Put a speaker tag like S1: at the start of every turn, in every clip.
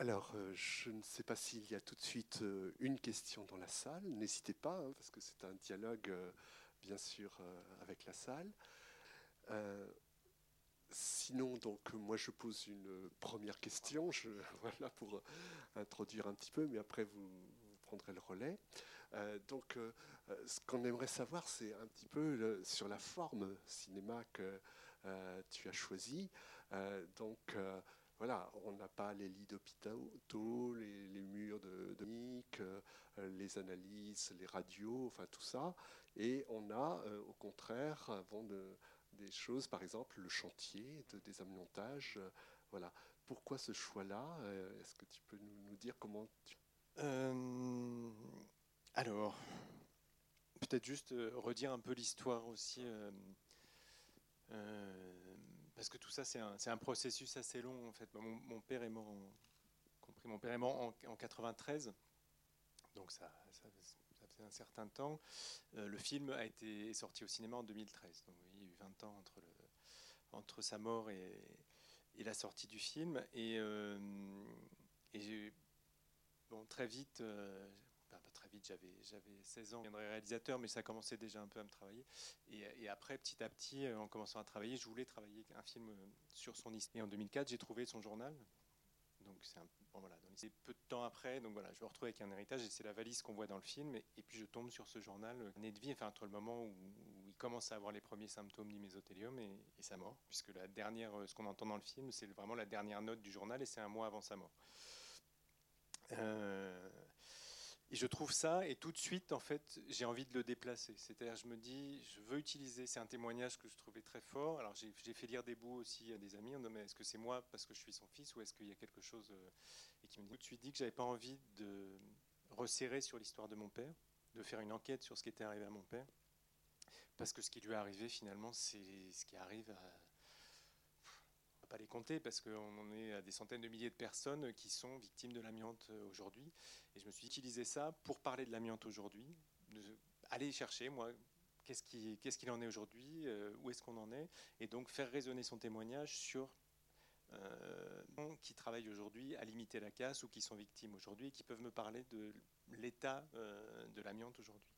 S1: Alors, euh, je ne sais pas s'il y a tout de suite euh, une question dans la salle. N'hésitez pas, hein, parce que c'est un dialogue, euh, bien sûr, avec la salle. sinon, donc, moi, je pose une première question, je, voilà, pour introduire un petit peu, mais après, vous, prendrez le relais. donc, ce qu'on aimerait savoir, c'est un petit peu sur la forme cinéma que tu as choisie. donc, voilà, on n'a pas les lits d'hôpitaux, les, murs de, de euh, les analyses, les radios, enfin tout ça. Et on a, euh, au contraire, des choses, par exemple, le chantier de désamiantage. Euh, voilà. Pourquoi ce choix-là Est-ce que tu peux nous, dire comment tu...
S2: alors, peut-être juste redire un peu l'histoire aussi. Parce que tout ça, c'est un, processus assez long. En fait, mon, père est mort, en, compris, mon père est mort en, 93, donc ça, ça, fait un certain temps. Euh, le film a été sorti au cinéma en 2013, donc il y a eu 20 ans entre, entre sa mort et, la sortie du film. Et, euh, bon, très vite, euh, pas très vite, j'avais, j'avais 16 ans, je deviendrais réalisateur, mais ça commençait déjà un peu à me travailler. Et, après, petit à petit, euh, en commençant à travailler, je voulais travailler un film euh, sur son histoire. Et en 2004, j'ai trouvé son journal. Donc c'est peu de temps après, donc voilà, je me retrouve avec un héritage et c'est la valise qu'on voit dans le film. Et, puis je tombe sur ce journal, année de vie, enfin entre le moment où, il commence à avoir les premiers symptômes du mésothélium et, sa mort, puisque la dernière, euh, ce qu'on entend dans le film, c'est vraiment la dernière note du journal et c'est un mois avant sa mort. Euh, et je trouve ça, et tout de suite, en fait, j'ai envie de le déplacer. C'est-à-dire, je me dis, je veux utiliser, c'est un témoignage que je trouvais très fort. Alors, j'ai fait lire des bouts aussi à des amis, on mais est-ce que c'est moi parce que je suis son fils, ou est-ce qu'il y a quelque chose. Euh, et qui me dit tout de suite dit que j'avais pas envie de resserrer sur l'histoire de mon père, de faire une enquête sur ce qui était arrivé à mon père. Parce que ce qui lui est arrivé, finalement, c'est ce qui arrive à pas les compter parce qu'on est à des centaines de milliers de personnes qui sont victimes de l'amiante euh, aujourd'hui. Et je me suis utilisé ça pour parler de l'amiante aujourd'hui, aller chercher, moi, qu'est-ce qu'il qu en est aujourd'hui, euh, où est-ce qu'on en est, et donc faire résonner son témoignage sur euh, qui travaillent aujourd'hui à limiter la casse ou qui sont victimes aujourd'hui et qui peuvent me parler de l'état de l'amiante aujourd'hui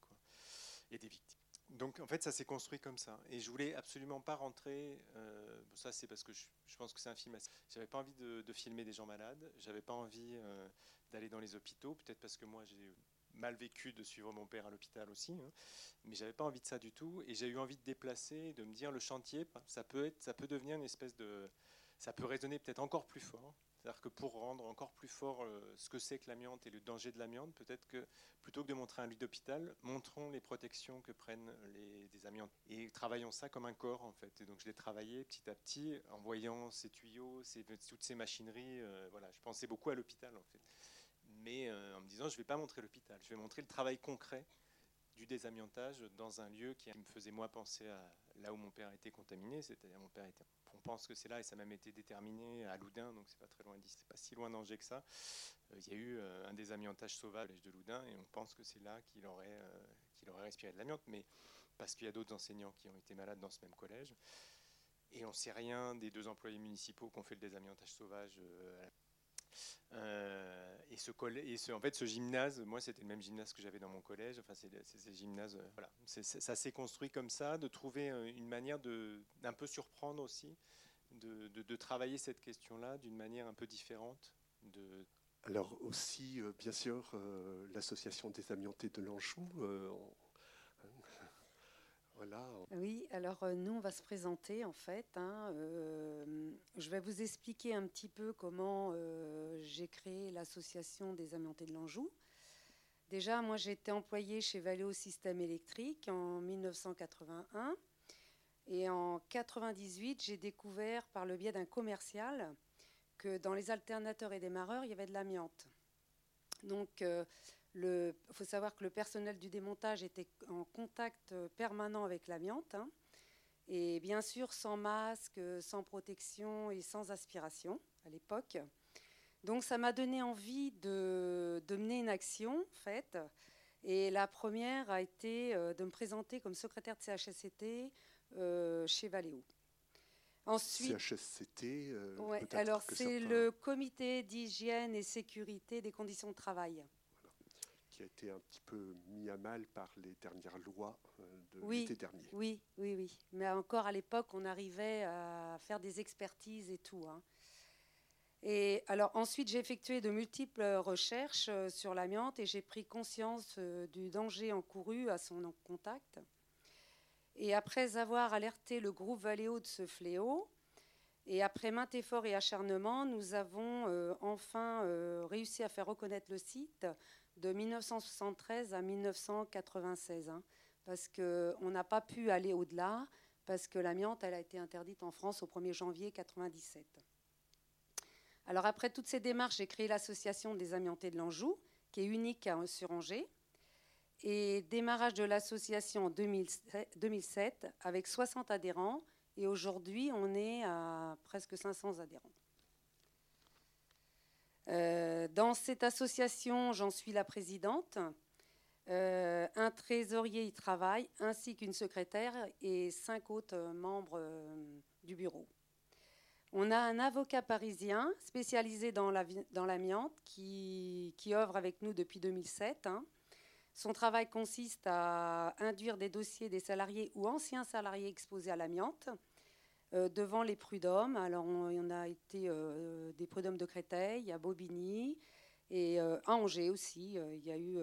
S2: et des victimes donc en fait, ça s'est construit comme ça. Et je voulais absolument pas rentrer. Euh, ça, c'est parce que je, pense que c'est un film. Assez... J'avais pas envie de, filmer des gens malades. J'avais pas envie euh, d'aller dans les hôpitaux. Peut-être parce que moi, j'ai mal vécu de suivre mon père à l'hôpital aussi. Hein. Mais j'avais pas envie de ça du tout. Et j'ai eu envie de déplacer, de me dire le chantier, ça peut être, ça peut devenir une espèce de, ça peut résonner peut-être encore plus fort. C'est-à-dire que pour rendre encore plus fort euh, ce que c'est que l'amiante et le danger de l'amiante, peut-être que plutôt que de montrer un lit d'hôpital, montrons les protections que prennent les, des amiantes. Et travaillons ça comme un corps, en fait. Et donc je l'ai travaillé petit à petit en voyant ces tuyaux, toutes ces machineries. Euh, voilà, je pensais beaucoup à l'hôpital, en fait. Mais euh, en me disant, je ne vais pas montrer l'hôpital, je vais montrer le travail concret du désamiantage dans un lieu qui me faisait moi penser à là où mon père était contaminé, c'est-à-dire mon père était on pense que c'est là et ça a même été déterminé à Loudun, donc c'est pas très loin d'ici, c'est pas si loin d'Angers que ça. Euh, il y a eu euh, un désamiantage sauvage de Loudun et on pense que c'est là qu'il aurait, euh, qu'il aurait respiré de l'amiante, mais parce qu'il y a d'autres enseignants qui ont été malades dans ce même collège. Et on ne sait rien des deux employés municipaux qui ont fait le désamiantage sauvage euh, et, ce, et ce, en fait, ce gymnase, moi, c'était le même gymnase que j'avais dans mon collège. Enfin, c'est ces gymnases. Euh, voilà, ça s'est construit comme ça, de trouver euh, une manière de d'un peu surprendre aussi, de, de, travailler cette question-là d'une manière un peu différente. De...
S1: Alors aussi, bien sûr, l'association des amiantés de l'Anjou.
S3: Oui, alors euh, nous, on va se présenter en fait. Hein, euh, je vais vous expliquer un petit peu comment euh, j'ai créé l'association des amiantés de l'Anjou. Déjà, moi, été employée chez Valeo Système électrique en 1981. Et en 98, j'ai découvert par le biais d'un commercial que dans les alternateurs et démarreurs, il y avait de l'amiante. Donc, il faut savoir que le personnel du démontage était en contact permanent avec l'amiante. Hein, et bien sûr, sans masque, sans protection et sans aspiration à l'époque. Donc ça m'a donné envie de, mener une action, en fait. Et la première a été euh, de me présenter comme secrétaire de CHSCT euh, chez Valeo.
S1: Ensuite, CHSCT.
S3: alors c'est le comité d'hygiène et sécurité des conditions de travail
S1: qui a été un petit peu mis à mal par les dernières lois euh, de
S3: oui,
S1: l'été dernier.
S3: Oui, oui, oui. Mais encore à l'époque, on arrivait à faire des expertises et tout. Hein. Et alors ensuite, j'ai effectué de multiples recherches euh, sur l'amiante et j'ai pris conscience euh, du danger encouru à son contact. Et après avoir alerté le groupe Valéo de ce fléau, et après maintes efforts et acharnements, nous avons enfin réussi à faire reconnaître le site de 1973 à 1996, hein, parce qu'on n'a pas pu aller au-delà, parce que l'amiante elle a été interdite en France au 1er janvier 1997. Alors après toutes ces démarches, j'ai créé l'association des amiantés de l'Anjou, qui est unique sur Angers, et démarrage de l'association en 2007 avec 60 adhérents, et aujourd'hui on est à presque 500 adhérents. Euh, dans cette association, j'en suis la présidente. Euh, un trésorier y travaille, ainsi qu'une secrétaire et cinq autres membres euh, du bureau. On a un avocat parisien spécialisé dans l'amiante qui, qui, œuvre avec nous depuis 2007. Hein. Son travail consiste à induire des dossiers des salariés ou anciens salariés exposés à l'amiante devant les prud'hommes. Alors, il y en a été euh, des prud'hommes de Créteil, à Bobigny et euh, à Angers aussi. il, y a eu,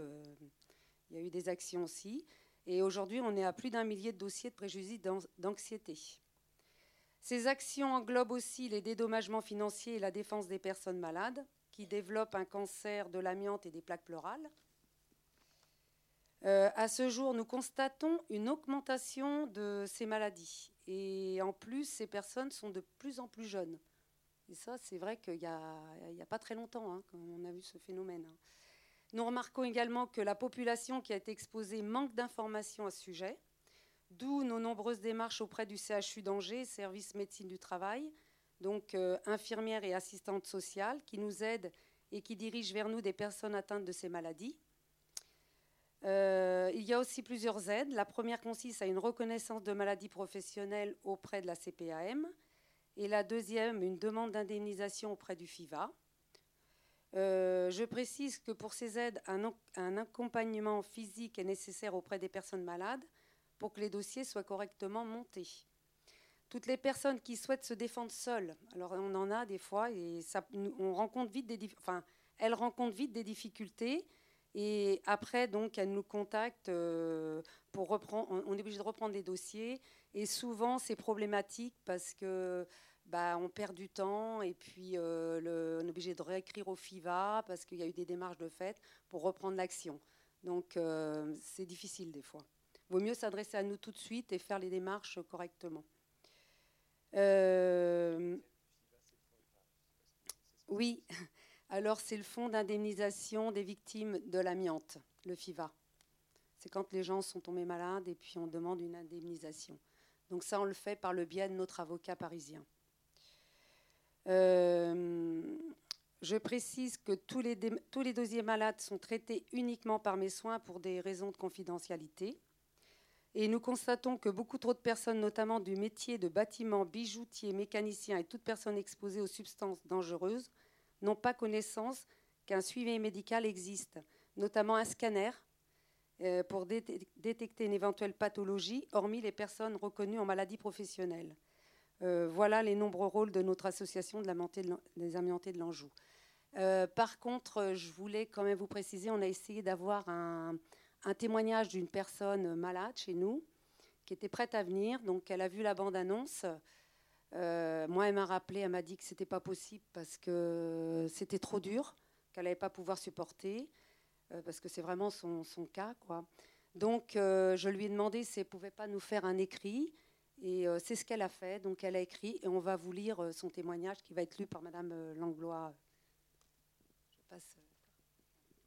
S3: il y a eu des actions aussi. Et aujourd'hui, on est à plus d'un millier de dossiers de préjudice d'anxiété. Ces actions englobent aussi les dédommagements financiers et la défense des personnes malades qui développent un cancer de l'amiante et des plaques pleurales. à ce jour, nous constatons une augmentation de ces maladies et en plus, ces personnes sont de plus en plus jeunes. Et ça, c'est vrai qu'il n'y a, pas très longtemps hein, qu'on a vu ce phénomène. Hein. Nous remarquons également que la population qui a été exposée manque d'informations à ce sujet, d'où nos nombreuses démarches auprès du CHU d'Angers, service médecine du travail, donc euh, infirmières et assistantes sociales, qui nous aident et qui dirigent vers nous des personnes atteintes de ces maladies. Euh, il y a aussi plusieurs aides. La première consiste à une reconnaissance de maladie professionnelle auprès de la CPAM et la deuxième, une demande d'indemnisation auprès du FIVA. Euh, je précise que pour ces aides, un, accompagnement physique est nécessaire auprès des personnes malades pour que les dossiers soient correctement montés. Toutes les personnes qui souhaitent se défendre seules, alors on en a des fois et on rencontre vite des, enfin, elles rencontrent vite des difficultés et après, donc, elle nous contacte euh, pour reprendre. On est obligé de reprendre les dossiers. Et souvent, c'est problématique parce que bah, on perd du temps et puis euh, on est obligé de réécrire au FIVA parce qu'il y a eu des démarches de fait pour reprendre l'action. Donc, euh, c'est difficile des fois. Il vaut mieux s'adresser à nous tout de suite et faire les démarches correctement. oui. Alors, c'est le fonds d'indemnisation des victimes de l'amiante, le FIVA. C'est quand les gens sont tombés malades et puis on demande une indemnisation. Donc ça, on le fait par le biais de notre avocat parisien. Euh, je précise que tous les, tous les dossiers malades sont traités uniquement par mes soins pour des raisons de confidentialité. Et nous constatons que beaucoup trop de personnes, notamment du métier de bâtiment, bijoutier, mécanicien et toute personne exposée aux substances dangereuses, n'ont pas connaissance qu'un suivi médical existe, notamment un scanner euh, pour détecter une éventuelle pathologie, hormis les personnes reconnues en maladie professionnelle. Euh, voilà les nombreux rôles de notre association de des amiantés de l'Anjou. Euh, par contre, je voulais quand même vous préciser, on a essayé d'avoir un, un, témoignage d'une personne malade chez nous qui était prête à venir. Donc, elle a vu la bande-annonce. Euh, moi, elle m'a rappelé, elle m'a dit que c'était pas possible parce que c'était trop dur, qu'elle n'allait pas pouvoir supporter, euh, parce que c'est vraiment son, cas, quoi. Donc, euh, je lui ai demandé si elle pouvait pas nous faire un écrit, et c'est ce qu'elle a fait. Donc, elle a écrit, et on va vous lire son témoignage qui va être lu par Madame Langlois.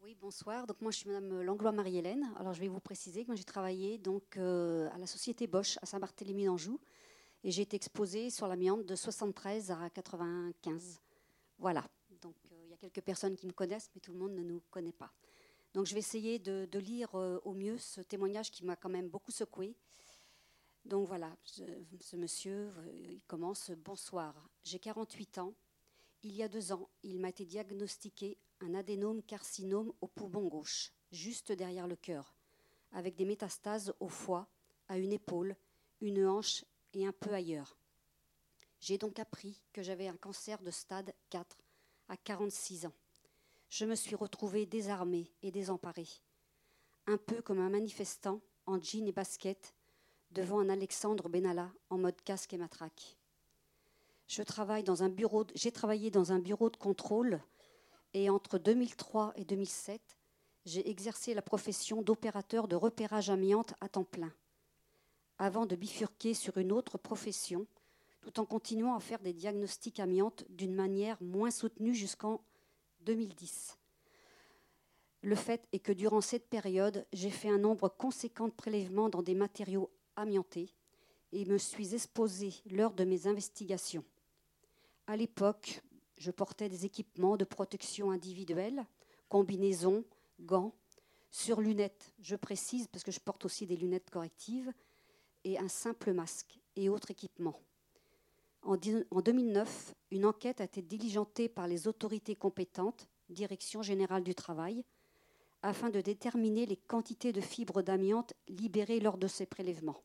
S4: Oui, bonsoir. Donc moi je suis Madame Langlois Marie-Hélène. Alors je vais vous préciser que moi j'ai travaillé donc à la société Bosch à Saint-Barthélemy d'Anjou et j'ai été exposée sur l'amiante de 73 à 95. Voilà. Donc euh, il y a quelques personnes qui me connaissent, mais tout le monde ne nous connaît pas. Donc je vais essayer de, lire euh, au mieux ce témoignage qui m'a quand même beaucoup secoué. Donc voilà, ce monsieur, il commence Bonsoir, j'ai 48 ans. Il y a deux ans, il m'a été diagnostiqué un adénome carcinome au poumon gauche, juste derrière le cœur, avec des métastases au foie, à une épaule, une hanche et un peu ailleurs. J'ai donc appris que j'avais un cancer de stade 4 à 46 ans. Je me suis retrouvée désarmée et désemparée, un peu comme un manifestant en jean et basket devant un Alexandre Benalla en mode casque et matraque. J'ai travaillé dans un bureau de contrôle et entre 2003 et 2007, j'ai exercé la profession d'opérateur de repérage amiante à temps plein, avant de bifurquer sur une autre profession, tout en continuant à faire des diagnostics amiantes d'une manière moins soutenue jusqu'en 2010. Le fait est que durant cette période, j'ai fait un nombre conséquent de prélèvements dans des matériaux amiantés et me suis exposée lors de mes investigations. À l'époque, je portais des équipements de protection individuelle, combinaisons, gants, sur lunettes, je précise parce que je porte aussi des lunettes correctives, et un simple masque et autres équipements. En 2009, une enquête a été diligentée par les autorités compétentes, Direction générale du travail, afin de déterminer les quantités de fibres d'amiante libérées lors de ces prélèvements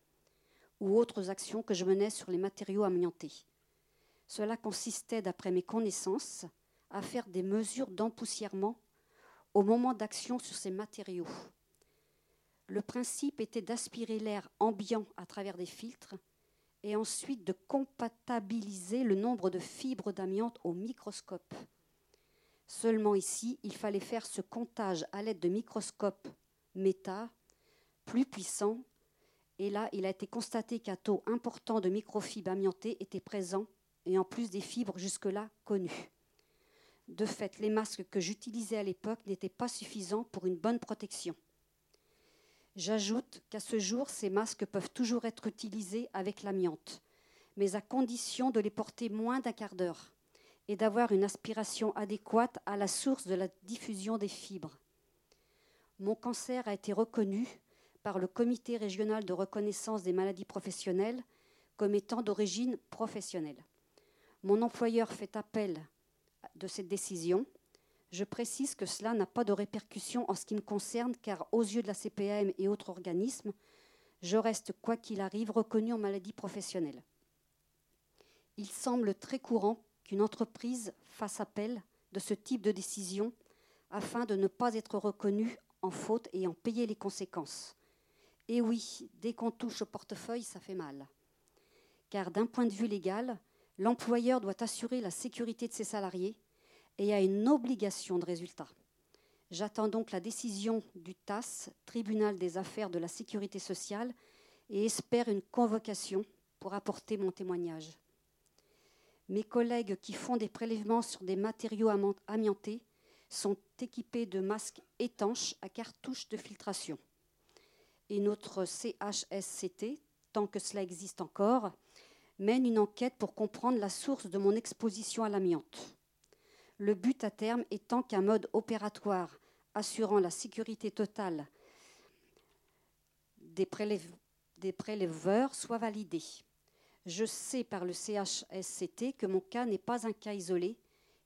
S4: ou autres actions que je menais sur les matériaux amiantés. Cela consistait, d'après mes connaissances, à faire des mesures d'empoussièrement au moment d'action sur ces matériaux. Le principe était d'aspirer l'air ambiant à travers des filtres et ensuite de compatibiliser le nombre de fibres d'amiante au microscope. Seulement ici, il fallait faire ce comptage à l'aide de microscopes méta plus puissants et là, il a été constaté qu'un taux important de microfibres amiantées était présent, et en plus des fibres jusque-là connues. De fait, les masques que j'utilisais à l'époque n'étaient pas suffisants pour une bonne protection. J'ajoute qu'à ce jour, ces masques peuvent toujours être utilisés avec l'amiante, mais à condition de les porter moins d'un quart d'heure et d'avoir une aspiration adéquate à la source de la diffusion des fibres. Mon cancer a été reconnu par le Comité régional de reconnaissance des maladies professionnelles comme étant d'origine professionnelle. Mon employeur fait appel de cette décision. Je précise que cela n'a pas de répercussion en ce qui me concerne, car aux yeux de la CPAM et autres organismes, je reste, quoi qu'il arrive, reconnu en maladie professionnelle. Il semble très courant qu'une entreprise fasse appel de ce type de décision afin de ne pas être reconnue en faute et en payer les conséquences. Et oui, dès qu'on touche au portefeuille, ça fait mal. Car d'un point de vue légal, l'employeur doit assurer la sécurité de ses salariés et a une obligation de résultat. J'attends donc la décision du TAS, Tribunal des affaires de la sécurité sociale, et espère une convocation pour apporter mon témoignage. Mes collègues qui font des prélèvements sur des matériaux amiantés sont équipés de masques étanches à cartouches de filtration et notre CHSCT, tant que cela existe encore, mène une enquête pour comprendre la source de mon exposition à l'amiante. Le but à terme étant qu'un mode opératoire assurant la sécurité totale des, prélèveurs soit validé. Je sais par le CHSCT que mon cas n'est pas un cas isolé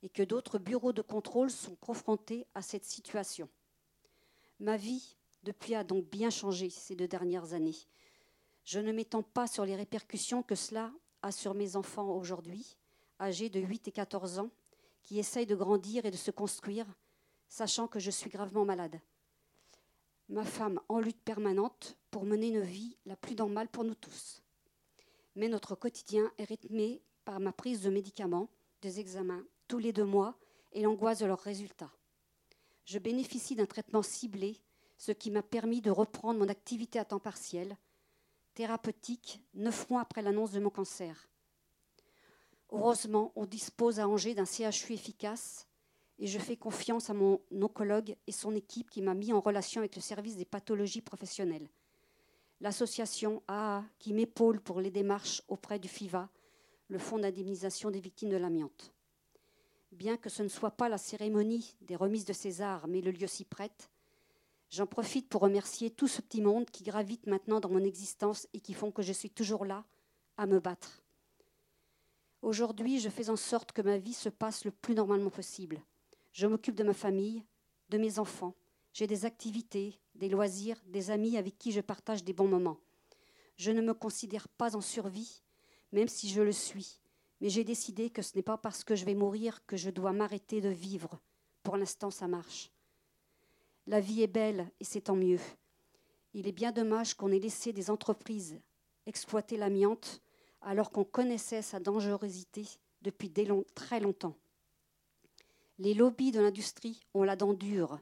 S4: et que d'autres bureaux de contrôle sont confrontés à cette situation. Ma vie depuis a donc bien changé ces deux dernières années. Je ne m'étends pas sur les répercussions que cela a sur mes enfants aujourd'hui, âgés de 8 et 14 ans, qui essayent de grandir et de se construire, sachant que je suis gravement malade. Ma femme en lutte permanente pour mener une vie la plus normale pour nous tous. Mais notre quotidien est rythmé par ma prise de médicaments, des examens tous les deux mois et l'angoisse de leurs résultats. Je bénéficie d'un traitement ciblé ce qui m'a permis de reprendre mon activité à temps partiel, thérapeutique, neuf mois après l'annonce de mon cancer. Heureusement, on dispose à Angers d'un CHU efficace et je fais confiance à mon oncologue et son équipe qui m'a mis en relation avec le service des pathologies professionnelles. L'association AA qui m'épaule pour les démarches auprès du FIVA, le Fonds d'indemnisation des victimes de l'amiante. Bien que ce ne soit pas la cérémonie des remises de César, mais le lieu s'y prête, J'en profite pour remercier tout ce petit monde qui gravite maintenant dans mon existence et qui font que je suis toujours là à me battre. Aujourd'hui, je fais en sorte que ma vie se passe le plus normalement possible. Je m'occupe de ma famille, de mes enfants. J'ai des activités, des loisirs, des amis avec qui je partage des bons moments. Je ne me considère pas en survie, même si je le suis, mais j'ai décidé que ce n'est pas parce que je vais mourir que je dois m'arrêter de vivre. Pour l'instant, ça marche. La vie est belle et c'est tant mieux. Il est bien dommage qu'on ait laissé des entreprises exploiter l'amiante alors qu'on connaissait sa dangerosité depuis très longtemps. Les lobbies de l'industrie ont la dent dure.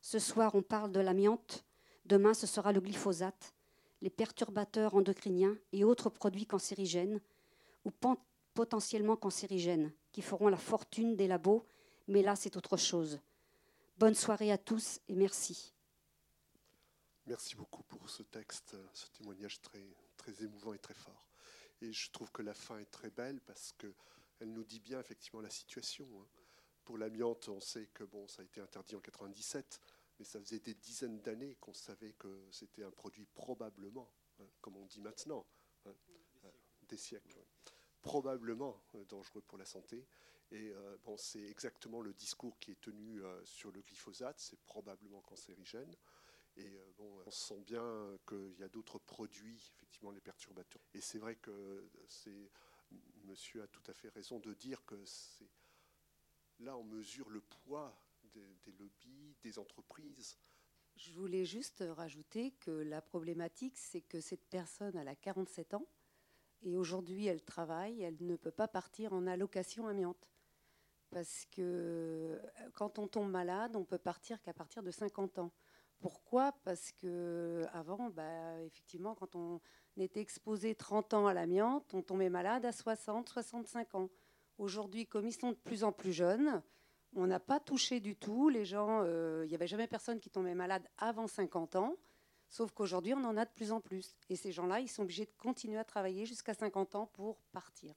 S4: Ce soir, on parle de l'amiante. Demain, ce sera le glyphosate, les perturbateurs endocriniens et autres produits cancérigènes ou potentiellement cancérigènes qui feront la fortune des labos, mais là, c'est autre chose. Bonne soirée à tous et merci.
S1: Merci beaucoup pour ce texte, ce témoignage très, émouvant et très fort. Et je trouve que la fin est très belle parce qu'elle nous dit bien effectivement la situation. Hein. Pour l'amiante, on sait que bon, ça a été interdit en 97, mais ça faisait des dizaines d'années qu'on savait que c'était un produit probablement, hein, comme on dit maintenant, hein, des siècles, probablement euh, dangereux pour la santé. Et euh, bon, c'est exactement le discours qui est tenu euh, sur le glyphosate, c'est probablement cancérigène. Et euh, on sent bien qu'il y a d'autres produits, effectivement, les perturbateurs. Et c'est vrai que c'est, monsieur a tout à fait raison de dire que c'est, là, on mesure le poids des, des lobbies, des entreprises.
S3: Je voulais juste rajouter que la problématique, c'est que cette personne, elle a 47 ans, et aujourd'hui, elle travaille, elle ne peut pas partir en allocation amiante. Parce que euh, quand on tombe malade, on peut partir qu'à partir de 50 ans. Pourquoi? Parce que avant, bah, effectivement, quand on était exposé 30 ans à l'amiante, on tombait malade à 60, 65 ans. Aujourd'hui, comme ils sont de plus en plus jeunes, on n'a pas touché du tout. Les gens, euh, il n'y avait jamais personne qui tombait malade avant 50 ans. Sauf qu'aujourd'hui, on en a de plus en plus. Et ces gens-là, ils sont obligés de continuer à travailler jusqu'à 50 ans pour partir.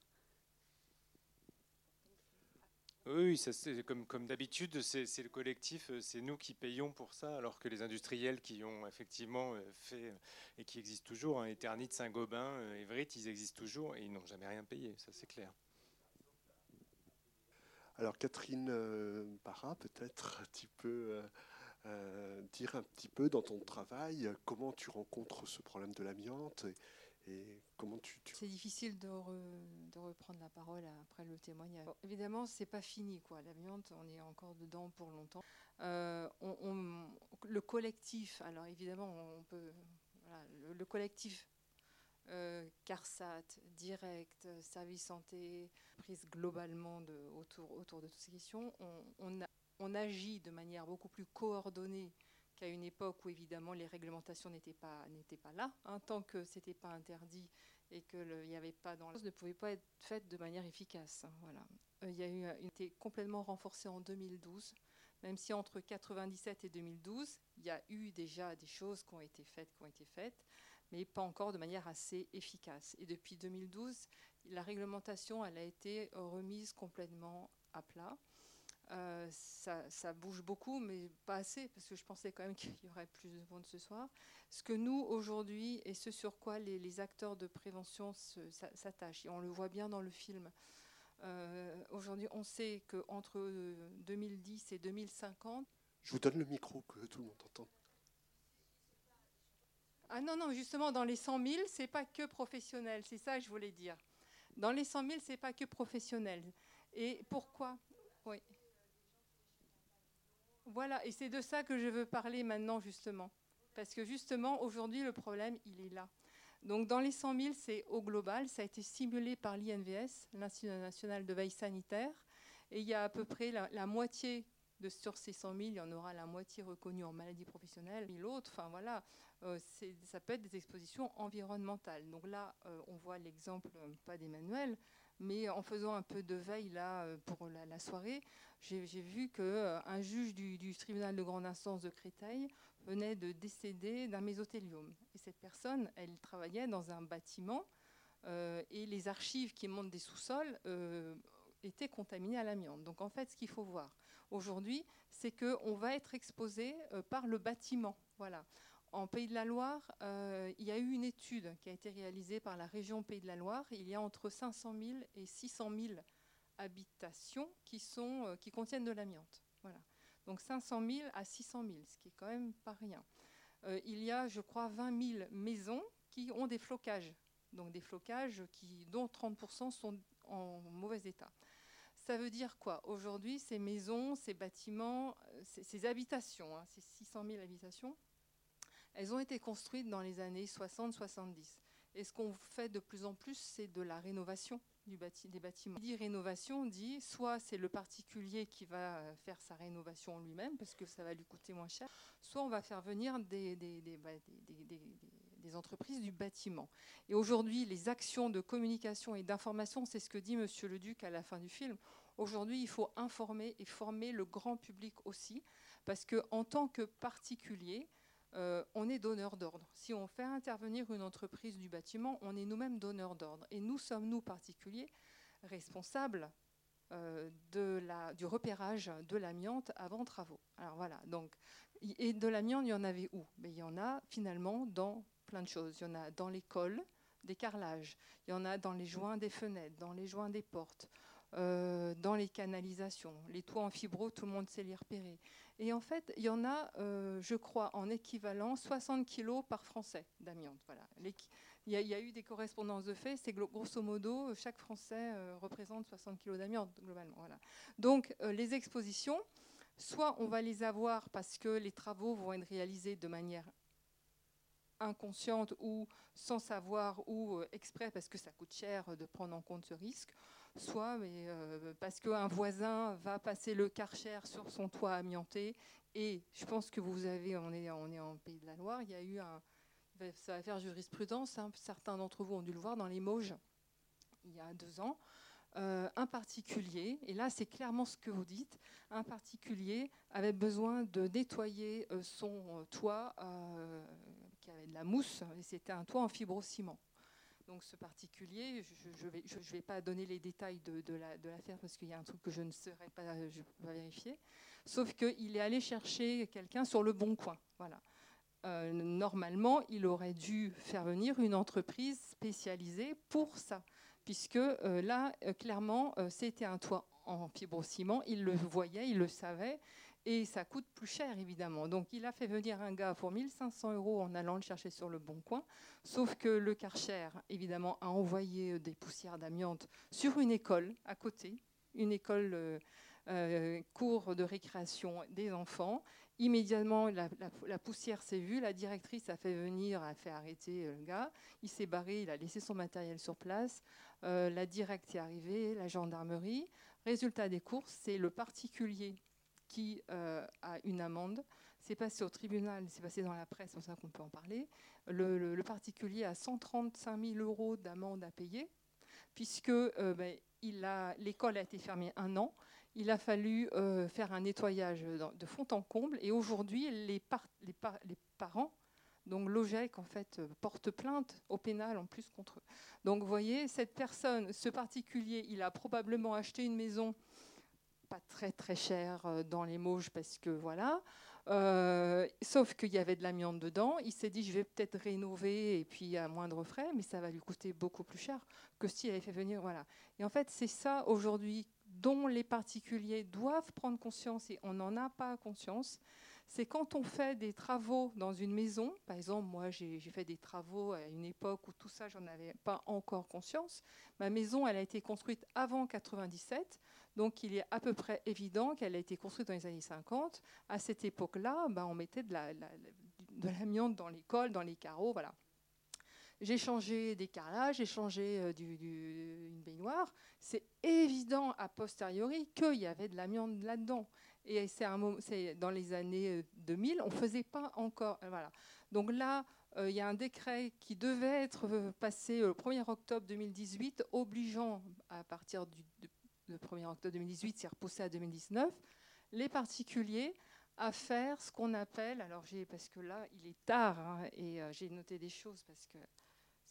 S2: Oui, ça, comme, d'habitude, c'est le collectif, euh, c'est nous qui payons pour ça, alors que les industriels qui ont effectivement euh, fait, euh, et qui existent toujours, hein, Eternit, Saint-Gobain, Everett, ils existent toujours et ils n'ont jamais rien payé, ça c'est clair.
S1: Alors Catherine Parra, peut-être tu peux dire un petit peu dans ton travail comment tu rencontres ce problème de l'amiante
S5: C'est difficile de, reprendre la parole après le témoignage. évidemment, c'est pas fini, quoi. L'amiante, on est encore dedans pour longtemps. Euh, le collectif, alors évidemment, on peut, le, collectif euh, CARSAT, Direct, Service Santé, prise globalement autour, de toutes ces questions, on, on, on agit de manière beaucoup plus coordonnée à une époque où évidemment les réglementations n'étaient pas, pas là, hein, tant que ce n'était pas interdit et qu'il n'y avait pas dans ne pouvait pas être faite de manière efficace. Hein, voilà. Euh, il y a eu une été complètement renforcée en 2012, même si entre 97 et 2012, il y a eu déjà des choses qui ont été faites, qui ont été faites, mais pas encore de manière assez efficace. Et depuis 2012, la réglementation elle a été remise complètement à plat. Euh, ça, bouge beaucoup, mais pas assez, parce que je pensais quand même qu'il y aurait plus de monde ce soir. Ce que nous, aujourd'hui, et ce sur quoi les, acteurs de prévention s'attachent, et on le voit bien dans le film, euh, aujourd'hui, on sait qu'entre 2010 et 2050...
S1: Je vous donne le micro, que tout le monde entende.
S5: Ah non, non, justement, dans les 100 000, c'est pas que professionnel, c'est ça que je voulais dire. Dans les 100 000, c'est pas que professionnel. Et pourquoi? Oui. Voilà, et c'est de ça que je veux parler maintenant, justement. Parce que justement, aujourd'hui, le problème, il est là. Donc, dans les 100 000, c'est au global. Ça a été simulé par l'INVS, l'Institut national de veille sanitaire. Et il y a à peu près la, moitié sur ces 100 000, il y en aura la moitié reconnue en maladie professionnelle. Et l'autre, enfin voilà, euh, ça peut être des expositions environnementales. Donc là, euh, on voit l'exemple, euh, pas d'Emmanuel, mais en faisant un peu de veille là pour la soirée, j'ai vu qu'un juge du, tribunal de grande instance de Créteil venait de décéder d'un mésothéliome. Et cette personne, elle travaillait dans un bâtiment et les archives qui montent des sous-sols étaient contaminées à l'amiante. Donc en fait, ce qu'il faut voir, aujourd'hui, c'est qu'on va être exposé par le bâtiment. Voilà. En Pays de la Loire, il y a eu une étude qui a été réalisée par la région Pays de la Loire. Il y a entre 500 000 et 600 000 habitations qui, sont, qui contiennent de l'amiante. Voilà. Donc 500 000 à 600 000, ce qui est quand même pas rien. il y a, je crois, 20 000 maisons qui ont des flocages donc des flocages qui, dont 30% sont en mauvais état. Ça veut dire quoi Aujourd'hui, ces maisons, ces bâtiments, euh, ces, habitations, hein, ces 600 000 habitations, elles ont été construites dans les années 60-70. Et ce qu'on fait de plus en plus, c'est de la rénovation des bâtiments. Dit rénovation, dit soit c'est le particulier qui va euh, faire sa rénovation lui-même parce que ça va lui coûter moins cher, soit on va faire venir des, des, bah, entreprises du bâtiment. Et aujourd'hui, les actions de communication et d'information, c'est ce que dit Monsieur le Duc à la fin du film. Aujourd'hui, il faut informer et former le grand public aussi, parce qu'en tant que particulier, euh, on est donneur d'ordre. Si on fait intervenir une entreprise du bâtiment, on est nous-mêmes donneurs d'ordre. Et nous sommes, nous, particuliers, responsables euh, du repérage de l'amiante avant travaux. Alors voilà, donc, et de l'amiante, il y en avait où? Mais Il y en a finalement dans plein de choses. Il y en a dans l'école, des carrelages. Il y en a dans les joints des fenêtres, dans les joints des portes, euh, dans les canalisations. Les toits en fibro, tout le monde sait les repérer. Et en fait, il y en a, euh, je crois, en équivalent 60 kilos par Français d'amiante. Voilà. Il y, a, eu des correspondances de fait. C'est grosso modo, chaque Français euh, représente 60 kilos d'amiante, globalement. Voilà. Donc, les expositions, soit on va les avoir parce que les travaux vont être réalisés de manière inconsciente ou sans savoir ou exprès parce que ça coûte cher de prendre en compte ce risque, soit euh, parce qu'un voisin va passer le karcher sur son toit amianté. Et je pense que vous avez, on est, en Pays de la Loire, il y a eu un, ça va faire jurisprudence, hein, certains d'entre vous ont dû le voir dans les Mauges il y a deux ans. Euh, un particulier, et là c'est clairement ce que vous dites, un particulier avait besoin de nettoyer son toit qui avait de la mousse, et c'était un toit en fibrociment. Donc ce particulier, je ne vais, pas donner les détails de, l'affaire parce qu'il y a un truc que je ne saurais pas vérifier. Sauf qu'il est allé chercher quelqu'un sur le bon coin. Voilà. Euh, normalement, il aurait dû faire venir une entreprise spécialisée pour ça, puisque euh, là, euh, clairement, c'était un toit en fibrociment. Il le voyait, il le savait, et ça coûte plus cher, évidemment. Donc, il a fait venir un gars pour 1500 euros en allant le chercher sur le bon coin. Sauf que le Karcher, évidemment, a envoyé euh, des poussières d'amiante sur une école à côté, une école euh, euh, cours de récréation des enfants. Immédiatement, la, poussière s'est vue, la directrice a fait venir, a fait arrêter le gars. Il s'est barré, il a laissé son matériel sur place. la directe est arrivée, la gendarmerie. Résultat des courses, c'est le particulier qui euh, a une amende. C'est passé au tribunal, c'est passé dans la presse, c'est pour ça qu'on peut en parler. Le, particulier a 135 000 euros d'amende à payer, puisque euh, ben, l'école a été fermée un an. Il a fallu euh, faire un nettoyage de fond en comble. Et aujourd'hui, les, parents, donc l'OGEC, en fait, porte plainte au pénal en plus contre eux. Donc vous voyez, cette personne, ce particulier, il a probablement acheté une maison pas très très cher euh, dans les Mauges parce que voilà. Euh, sauf qu'il y avait de l'amiante dedans. Il s'est dit, je vais peut-être rénover et puis à moindre frais, mais ça va lui coûter beaucoup plus cher que s'il avait fait venir. Voilà. Et en fait, c'est ça aujourd'hui dont les particuliers doivent prendre conscience et on n'en a pas conscience. C'est quand on fait des travaux dans une maison, par exemple, moi j'ai fait des travaux à une époque où tout ça, j'en avais pas encore conscience. Ma maison, elle a été construite avant 97. Donc il est à peu près évident qu'elle a été construite dans les années 50. À cette époque-là, ben, on mettait de l'amiante dans les cols, dans les carreaux, voilà. J'ai changé des carrelages, j'ai changé euh, une baignoire. C'est évident a posteriori qu'il y avait de l'amiante là-dedans. Et c'est dans les années 2000, euh, on ne faisait pas encore. Euh, voilà. Donc là, il y a un décret qui devait être passé le 1er octobre 2018, obligeant à partir du, le 1er octobre 2018, c'est repoussé à 2019, les particuliers à faire ce qu'on appelle, alors j'ai, parce que là, il est tard, hein, et euh, j'ai noté des choses parce que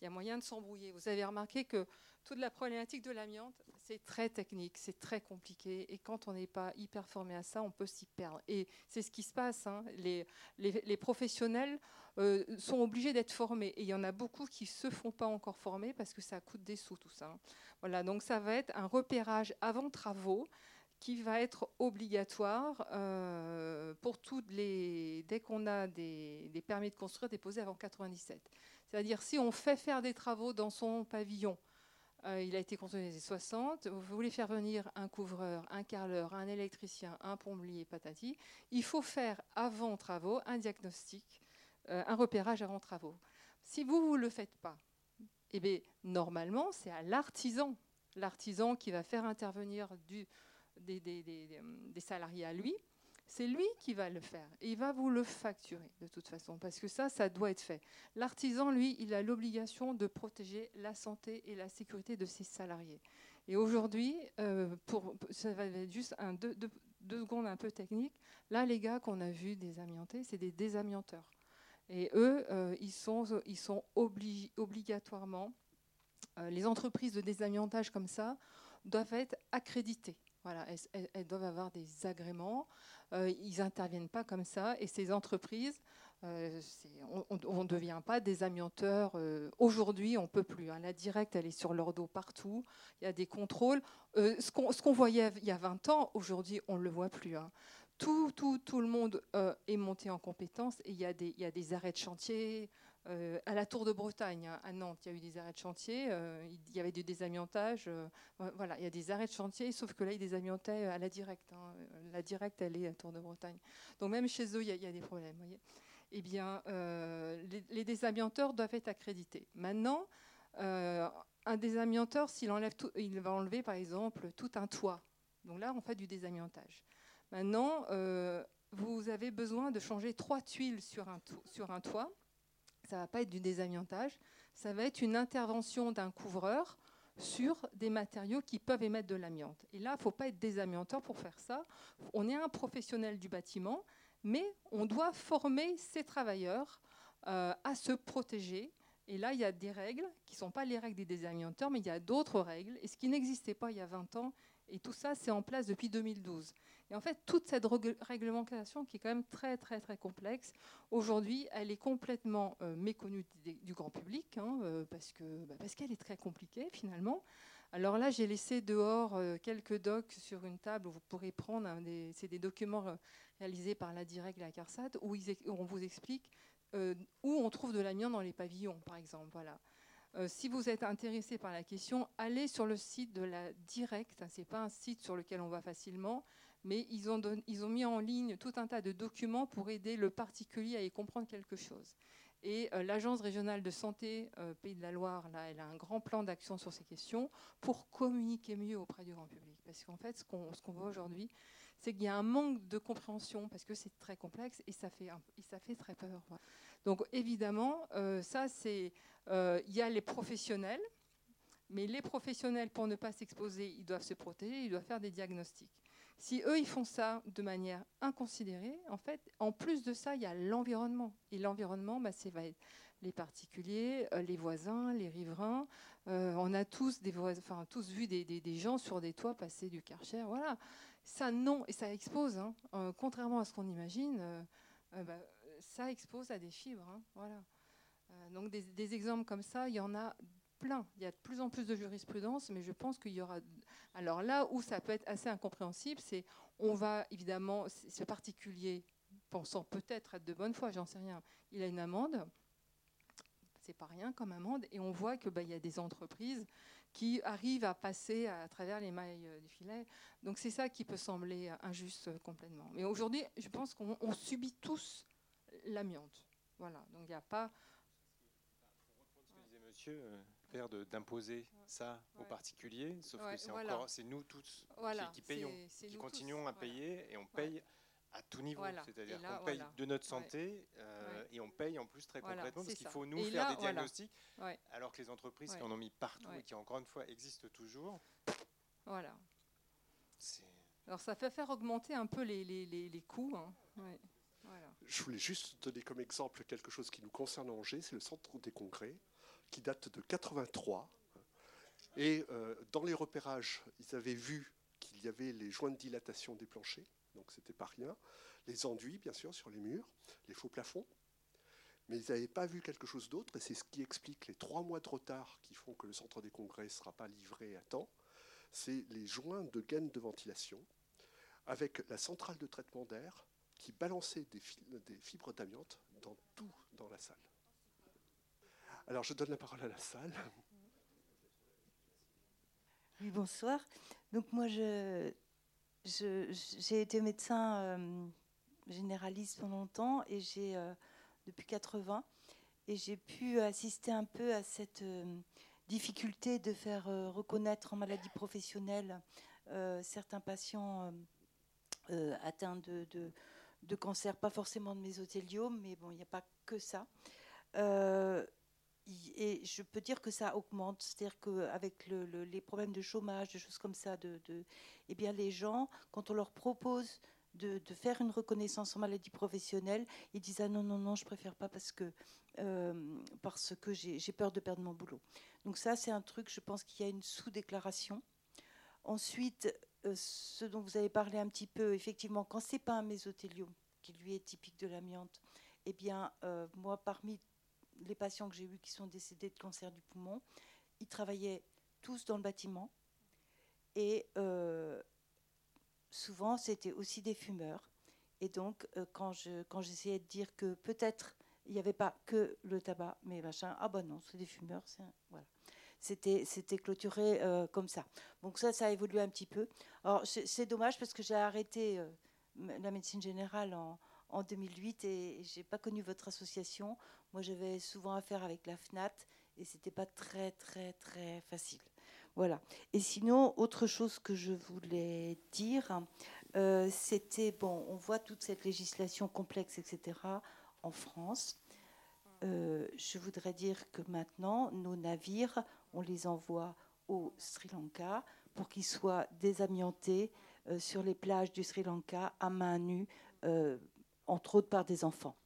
S5: il y a moyen de s'embrouiller. Vous avez remarqué que toute la problématique de l'amiante, c'est très technique, c'est très compliqué. Et quand on n'est pas hyper formé à ça, on peut s'y perdre. Et c'est ce qui se passe. Hein. Les, professionnels euh, sont obligés d'être formés. Et il y en a beaucoup qui ne se font pas encore former parce que ça coûte des sous, tout ça. Hein. Voilà, donc ça va être un repérage avant travaux qui va être obligatoire euh, pour toutes les. dès qu'on a des, des, permis de construire déposés avant 97. C'est-à-dire, si on fait faire des travaux dans son pavillon, euh, il a été construit dans les années 60, vous voulez faire venir un couvreur, un carreleur, un électricien, un plombier, patati, il faut faire avant travaux un diagnostic, euh, un repérage avant travaux. Si vous ne le faites pas, eh bien, normalement, c'est à l'artisan, l'artisan qui va faire intervenir des salariés à lui, c'est lui qui va le faire. Et il va vous le facturer de toute façon, parce que ça, ça doit être fait. L'artisan, lui, il a l'obligation de protéger la santé et la sécurité de ses salariés. Et aujourd'hui, euh, pour, ça va être juste un, deux, secondes un peu techniques. Là, les gars qu'on a vus désamiantés, c'est des désamianteurs. Et eux, euh, ils sont, ils sont obligatoirement, euh, les entreprises de désamiantage comme ça doivent être accréditées. Voilà, elles, doivent avoir des agréments. Euh, ils n'interviennent pas comme ça. Et ces entreprises, euh, on ne devient pas des amianteurs. Euh, aujourd'hui, on ne peut plus. Hein. La directe, elle est sur leur dos partout. Il y a des contrôles. ce qu'on voyait il y a 20 ans, aujourd'hui, on ne le voit plus. Hein. Tout, tout, tout, le monde est monté en compétence et il y, il y a des arrêts de chantier. Euh, à la Tour de Bretagne, hein, à Nantes, il y a eu des arrêts de chantier, euh, il y avait du désamiantage. Euh, voilà, il y a des arrêts de chantier, sauf que là, ils désamiantaient à la directe. Hein. La directe, elle est à Tour de Bretagne. Donc même chez eux, il y a, des problèmes. Eh bien, les, désamianteurs doivent être accrédités. Maintenant, un désamianteur, s'il enlève tout, il va enlever par exemple tout un toit. Donc là, on fait du désamiantage. Maintenant, vous avez besoin de changer trois tuiles sur un, sur un toit ça ne va pas être du désamiantage, ça va être une intervention d'un couvreur sur des matériaux qui peuvent émettre de l'amiante. Et là, il ne faut pas être désamianteur pour faire ça. On est un professionnel du bâtiment, mais on doit former ces travailleurs euh, à se protéger. Et là, il y a des règles qui ne sont pas les règles des désamianteurs, mais il y a d'autres règles. Et ce qui n'existait pas il y a 20 ans, et tout ça, c'est en place depuis 2012. Et en fait, toute cette réglementation, qui est quand même très, très, très complexe, aujourd'hui, elle est complètement euh, méconnue du, grand public, hein, euh, parce qu'elle bah, parce qu'elle est très compliquée, finalement. Alors là, j'ai laissé dehors euh, quelques docs sur une table où vous pourrez prendre. c'est des documents réalisés par la Direct et la CARSAT, où, on vous explique où on trouve de l'amiante dans les pavillons, par exemple. Voilà. Si vous êtes intéressé par la question, allez sur le site de la Direct. Ce n'est pas un site sur lequel on va facilement mais ils ont, ils ont mis en ligne tout un tas de documents pour aider le particulier à y comprendre quelque chose. Et euh, l'Agence régionale de santé euh, Pays de la Loire, là, elle a un grand plan d'action sur ces questions pour communiquer mieux auprès du grand public. Parce qu'en fait, ce qu'on voit aujourd'hui, c'est qu'il y a un manque de compréhension parce que c'est très complexe et ça fait, ça fait très peur. Donc évidemment, euh, ça c'est, il y a les professionnels, mais les professionnels, pour ne pas s'exposer, ils doivent se protéger, ils doivent faire des diagnostics. Si eux, ils font ça de manière inconsidérée, en fait, en plus de ça, il y a l'environnement. Et l'environnement, bah, c'est les particuliers, euh, les voisins, les riverains. Euh, on a tous, des vu des, gens sur des toits passer du karcher. Voilà. Ça, non. Et ça expose, hein. euh, contrairement à ce qu'on imagine, bah, ça expose à des fibres. Hein. voilà. donc des, des, exemples comme ça, il y en a plein. Il y a de plus en plus de jurisprudence, mais je pense qu'il y aura alors là où ça peut être assez incompréhensible, c'est on va évidemment, ce particulier, pensant peut-être être de bonne foi, j'en sais rien, il a une amende, c'est pas rien comme amende, et on voit qu'il bah, y a des entreprises qui arrivent à passer à travers les mailles euh, du filet. Donc c'est ça qui peut sembler injuste euh, complètement. Mais aujourd'hui, je pense qu'on subit tous l'amiante. Voilà, donc il n'y a pas...
S2: Monsieur, euh, d'imposer ça aux particuliers, sauf que c'est encore c'est nous tous qui, payons, qui continuons à payer et on paye à tout niveau. C'est-à-dire qu'on paye de notre santé euh, et on paye en plus très concrètement parce qu'il faut nous faire des diagnostics, alors que les entreprises qui en ont mis partout et qui encore une fois existent toujours.
S5: Voilà. Alors ça fait faire augmenter un peu les, les, les, coûts. Hein.
S1: Je voulais juste donner comme exemple quelque chose qui nous concerne à Angers, c'est le centre des congrès qui date de 83. Et dans les repérages, ils avaient vu qu'il y avait les joints de dilatation des planchers, donc c'était pas rien, les enduits bien sûr sur les murs, les faux plafonds, mais ils n'avaient pas vu quelque chose d'autre, et c'est ce qui explique les trois mois de retard qui font que le centre des congrès ne sera pas livré à temps, c'est les joints de gaines de ventilation, avec la centrale de traitement d'air qui balançait des, fibres d'amiante dans tout dans la salle. Alors je donne la parole à la salle.
S6: Oui, bonsoir. Donc moi, je, j'ai été médecin euh, généraliste pendant longtemps et j'ai euh, depuis 80 et j'ai pu assister un peu à cette euh, difficulté de faire reconnaître en maladie professionnelle certains patients atteints de, de, cancer, pas forcément de mésothéliome, mais bon, il n'y a pas que ça et je peux dire que ça augmente, c'est-à-dire qu'avec le, les problèmes de chômage, des choses comme ça, de, eh bien les gens, quand on leur propose de, faire une reconnaissance en maladie professionnelle, ils disent ah non non non, je préfère pas parce que euh, parce que j'ai peur de perdre mon boulot. Donc ça c'est un truc, je pense qu'il y a une sous-déclaration. Ensuite, euh, ce dont vous avez parlé un petit peu, effectivement, quand c'est pas un mésothéliome qui lui est typique de l'amiante, eh bien euh, moi parmi les patients que j'ai eus qui sont décédés de cancer du poumon, ils travaillaient tous dans le bâtiment. Et euh, souvent, c'était aussi des fumeurs. Et donc, euh, quand, je, quand j'essayais de dire que peut-être il n'y avait pas que le tabac, mais machin, ah ben non, c'est des fumeurs. C'était, c'était clôturé euh, comme ça. Donc ça, ça a évolué un petit peu. Alors, c'est, dommage parce que j'ai arrêté la médecine générale en, en 2008 et j'ai pas connu votre association. Moi, j'avais souvent affaire avec la FNAT et c'était pas très, très, très facile. Voilà. Et sinon, autre chose que je voulais dire, euh, c'était, bon, on voit toute cette législation complexe, etc., en France. Euh, je voudrais dire que maintenant, nos navires, on les envoie au Sri Lanka pour qu'ils soient désamiantés euh, sur les plages du Sri Lanka à main nue, entre autres par des enfants.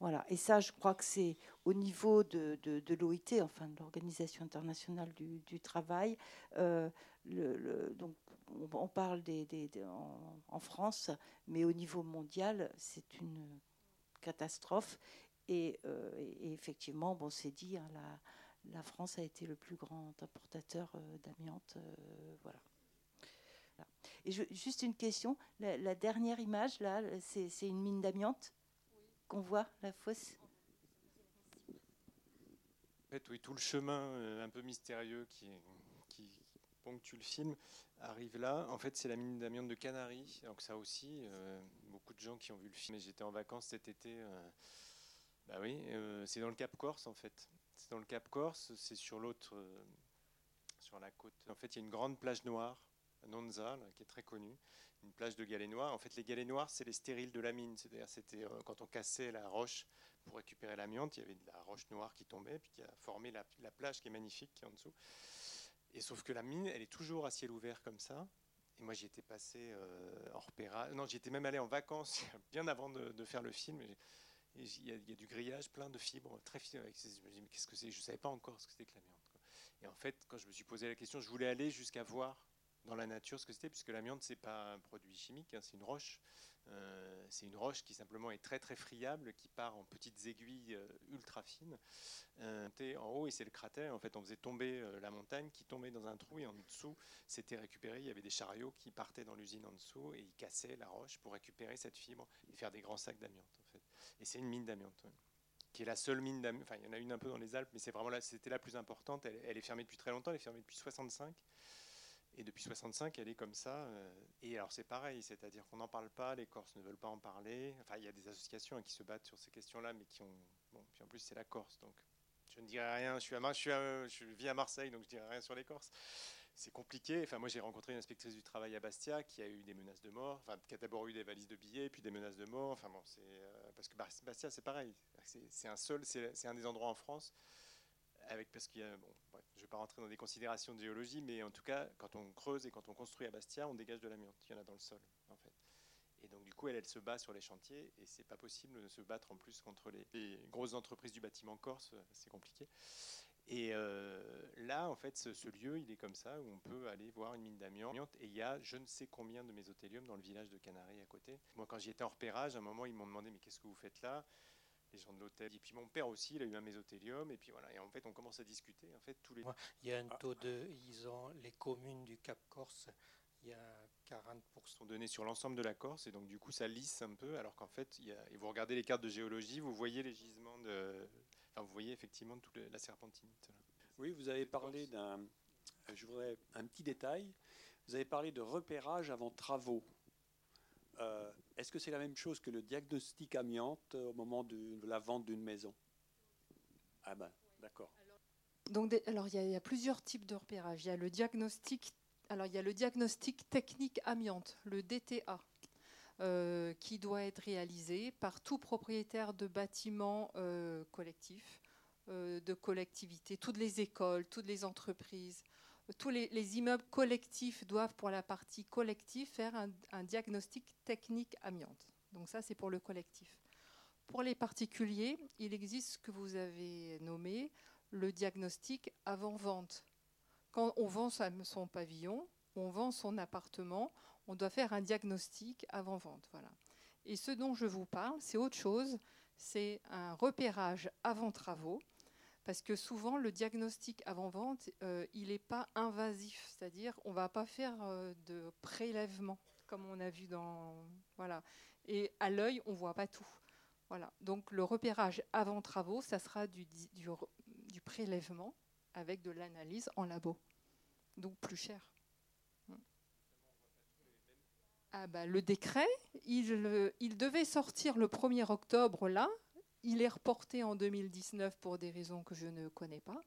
S6: Voilà. Et ça, je crois que c'est au niveau de, de, l'OIT, enfin de l'Organisation internationale du, travail. Euh, donc, on, parle des, des, en, France, mais au niveau mondial, c'est une catastrophe. Et, euh, effectivement, bon, c'est dit, hein, la, la, France a été le plus grand importateur euh, d'amiante. voilà. Et juste une question, la, dernière image, là, c'est une mine d'amiante qu'on voit, la fosse?
S2: En fait, oui, tout le chemin euh, un peu mystérieux qui, qui ponctue le film arrive là. En fait, c'est la mine d'amiante de Canaries. Donc ça aussi, euh, beaucoup de gens qui ont vu le film. J'étais en vacances cet été. Euh, bah oui, c'est dans le Cap Corse en fait. C'est dans le Cap Corse, c'est sur l'autre, sur la côte. En fait, il y a une grande plage noire Nonza, qui est très connue, une plage de galets noirs. En fait, les galets noirs, c'est les stériles de la mine. C'est-à-dire, c'était euh, quand on cassait la roche pour récupérer l'amiante, il y avait de la roche noire qui tombait, puis qui a formé la, plage qui est magnifique, qui est en dessous. Et sauf que la mine, elle est toujours à ciel ouvert comme ça. Et moi, j'y étais passé euh, en repérage. Non, j'y étais même allé en vacances bien avant de, faire le film. Il y, a du grillage, plein de fibres, très fines. Je me dis, mais qu'est-ce que c'est? Je ne savais pas encore ce que c'était que l'amiante. Et en fait, quand je me suis posé la question, je voulais aller jusqu'à voir dans la nature ce que c'était, puisque l'amiante, c'est pas un produit chimique, hein, c'est une roche. Euh, c'est une roche qui simplement est très très friable, qui part en petites aiguilles euh, ultra fines. Euh, en haut, et c'est le cratère. En fait, on faisait tomber la montagne, qui tombait dans un trou, et en dessous, c'était récupéré. Il y avait des chariots qui partaient dans l'usine en dessous, et ils cassaient la roche pour récupérer cette fibre et faire des grands sacs d'amiante. En fait. Et c'est une mine d'amiante. qui est la seule mine d'amiante. Enfin, il y en a une un peu dans les Alpes, mais c'était la plus importante. Elle, elle, est fermée depuis très longtemps, elle est fermée depuis 65. Et depuis 65, elle est comme ça. Euh, et alors c'est pareil, c'est-à-dire qu'on n'en parle pas, les Corses ne veulent pas en parler. Enfin, il y a des associations hein, qui se battent sur ces questions-là, mais qui ont. Bon, puis en plus c'est la Corse, donc je ne dirai rien. Je suis à, je suis je vis à Marseille, donc je dirai rien sur les Corses. C'est compliqué. Enfin, moi j'ai rencontré une inspectrice du travail à Bastia qui a eu des menaces de mort, enfin qui a d'abord eu des valises de billets, puis des menaces de mort. Enfin bon, c'est euh, parce que Bastia c'est pareil. C'est un seul, c'est un des endroits en France avec parce qu'il y a bon, je ne vais pas rentrer dans des considérations de géologie, mais en tout cas, quand on creuse et quand on construit à Bastia, on dégage de l'amiante. Il y en a dans le sol, en fait. Et donc, du coup, elle, se bat sur les chantiers, et c'est pas possible de se battre en plus contre les, grosses entreprises du bâtiment corse, c'est compliqué. Et là, en fait, ce, lieu, il est comme ça, où on peut aller voir une mine d'amiante. Et il y a je ne sais combien de mésothélium dans le village de Canaries à côté. Moi, quand j'y étais en repérage, à un moment, ils m'ont demandé Mais qu'est-ce que vous faites là? Les gens de l'hôtel. Et puis mon père aussi, il a eu un mésothélium. Et puis voilà. Et en fait, on commence à discuter. En fait, tous les.
S7: Il y a un taux de. Ils ont les communes du Cap Corse. Il y a 40%.
S2: sont donnés sur l'ensemble de la Corse et donc du coup ça lisse un peu alors qu'en fait il y a, et vous regardez les cartes de géologie vous voyez les gisements de enfin, vous voyez effectivement toute la serpentinite
S8: oui vous avez parlé d'un je voudrais un petit détail vous avez parlé de repérage avant travaux euh, est-ce que c'est la même chose que le diagnostic amiante au moment de la vente d'une maison? Ah ben, d'accord.
S5: Donc, alors, il y, a, plusieurs types de repérage. Il y a le diagnostic, alors il y a le diagnostic technique amiante, le DTA, euh, qui doit être réalisé par tout propriétaire de bâtiments euh, collectifs, de collectivités, toutes les écoles, toutes les entreprises, tous les, immeubles collectifs doivent, pour la partie collective, faire un, diagnostic technique amiante. Donc ça, c'est pour le collectif. Pour les particuliers, il existe ce que vous avez nommé le diagnostic avant-vente. Quand on vend son pavillon, on vend son appartement, on doit faire un diagnostic avant-vente. Voilà. Et ce dont je vous parle, c'est autre chose, c'est un repérage avant travaux parce que souvent le diagnostic avant-vente, euh, il n'est pas invasif, c'est-à-dire on ne va pas faire euh, de prélèvement comme on a vu dans... Voilà. Et à l'œil, on ne voit pas tout. Voilà. Donc le repérage avant travaux, ça sera du, du, prélèvement avec de l'analyse en labo. Donc plus cher. Ah bah, le décret, il, il devait sortir le 1er octobre là, il est reporté en 2019 pour des raisons que je ne connais pas.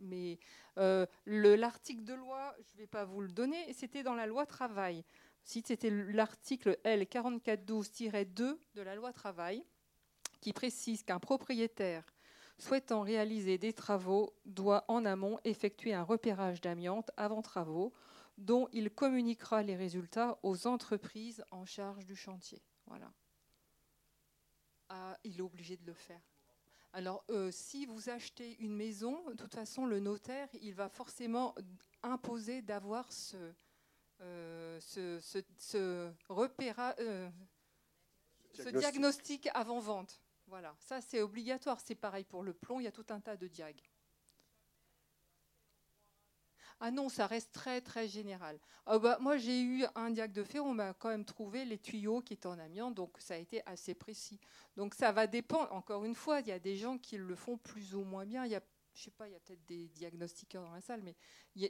S5: Mais euh, l'article de loi, je ne vais pas vous le donner, c'était dans la loi travail. C'était l'article L4412-2 de la loi travail qui précise qu'un propriétaire souhaitant réaliser des travaux doit en amont effectuer un repérage d'amiante avant travaux dont il communiquera les résultats aux entreprises en charge du chantier. Voilà. Ah, il est obligé de le faire. Alors, euh, si vous achetez une maison, de toute façon, le notaire, il va forcément imposer d'avoir ce, euh, ce, ce, euh, diagnostic avant-vente. Voilà, ça c'est obligatoire. C'est pareil pour le plomb, il y a tout un tas de diag. Ah non, ça reste très très général. Ah bah, moi j'ai eu un diag de fait, on m'a quand même trouvé les tuyaux qui étaient en amiante, donc ça a été assez précis. Donc ça va dépendre, encore une fois, il y a des gens qui le font plus ou moins bien. Il y a, je sais pas, il y a peut-être des diagnostiqueurs dans la salle, mais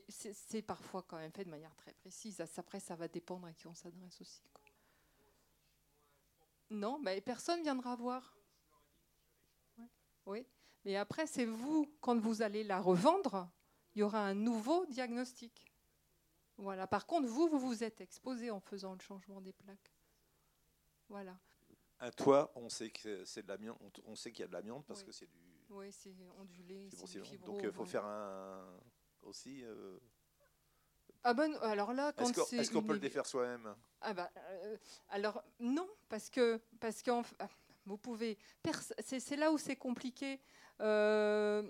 S5: c'est parfois quand même fait de manière très précise. Après, ça va dépendre à qui on s'adresse aussi. Non, mais personne viendra voir. Oui, mais après, c'est vous, quand vous allez la revendre, il y aura un nouveau diagnostic. Voilà. Par contre, vous, vous vous êtes exposé en faisant le changement des plaques. Voilà.
S9: Un toit, on sait que c'est de l'amiante, on sait qu'il y a de l'amiante parce que c'est du.
S5: Oui, c'est ondulé, c'est du
S9: Donc il faut faire un aussi. Euh,
S5: ah ben, alors là, quand
S9: est-ce qu'on peut le défaire soi-même?
S5: Ah ben, euh, alors non, parce que parce que ah, vous pouvez. C'est là où c'est compliqué. Euh,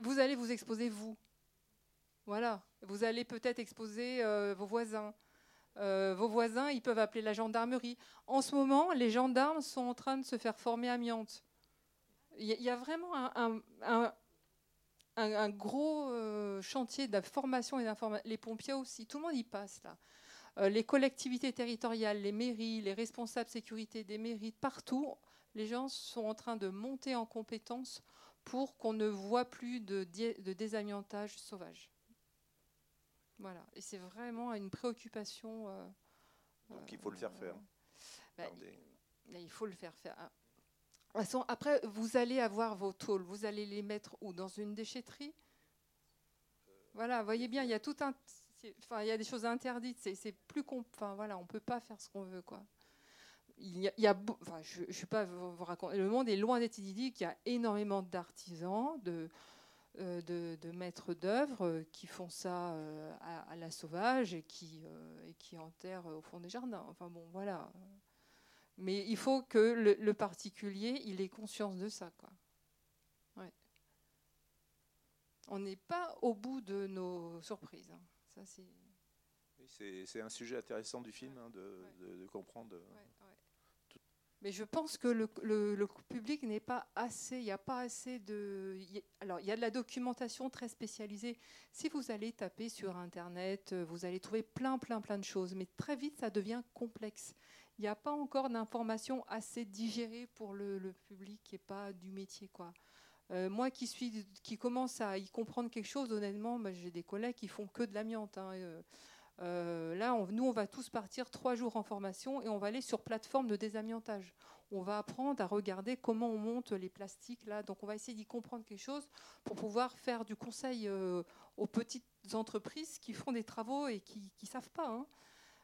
S5: vous allez vous exposer vous. Voilà. Vous allez peut-être exposer euh, vos voisins. Euh, vos voisins, ils peuvent appeler la gendarmerie. En ce moment, les gendarmes sont en train de se faire former amiante. Il y, a vraiment un, gros euh, chantier de formation et d'information. Les pompiers aussi, tout le monde y passe là. les collectivités territoriales, les mairies, les responsables sécurité des mairies, partout, les gens sont en train de monter en compétences pour qu'on ne voit plus de, de désamiantage sauvage. Voilà, et c'est vraiment une préoccupation. Euh,
S9: Donc il faut le faire faire.
S5: Il faut le faire faire. Façon, après, vous allez avoir vos tôles, vous allez les mettre où? Dans une déchetterie? Voilà, voyez bien, il y a tout un. Enfin, il y a des choses interdites. C'est plus. Enfin, voilà, on ne peut pas faire ce qu'on veut, quoi il y a, je suis pas vous raconter, le monde est loin d'être idyllique. Il y a énormément d'artisans, de, euh, de, maîtres d'œuvre euh, qui font ça euh, à, la sauvage et qui, et qui enterrent au fond des jardins. Enfin bon, voilà. Mais il faut que le, particulier, il ait conscience de ça, quoi. on n'est pas au bout de nos surprises. Hein. Ça,
S9: c'est... c'est un sujet intéressant du film hein, de, comprendre.
S5: Mais je pense que le, public n'est pas assez, il n'y a pas assez de... alors, il y a de la documentation très spécialisée. Si vous allez taper sur Internet, euh, vous allez trouver plein, plein, plein de choses. Mais très vite, ça devient complexe. Il n'y a pas encore d'informations assez digérées pour le, public qui n'est pas du métier. quoi. Euh, moi qui, suis, qui commence à y comprendre quelque chose, honnêtement, j'ai des collègues qui font que de l'amiante. Hein, euh, euh, là, nous, on va tous partir trois jours en formation et on va aller sur plateforme de désamiantage. On va apprendre à regarder comment on monte les plastiques là. Donc, on va essayer d'y comprendre quelque chose pour pouvoir faire du conseil euh, aux petites entreprises qui font des travaux et qui ne savent pas. Hein.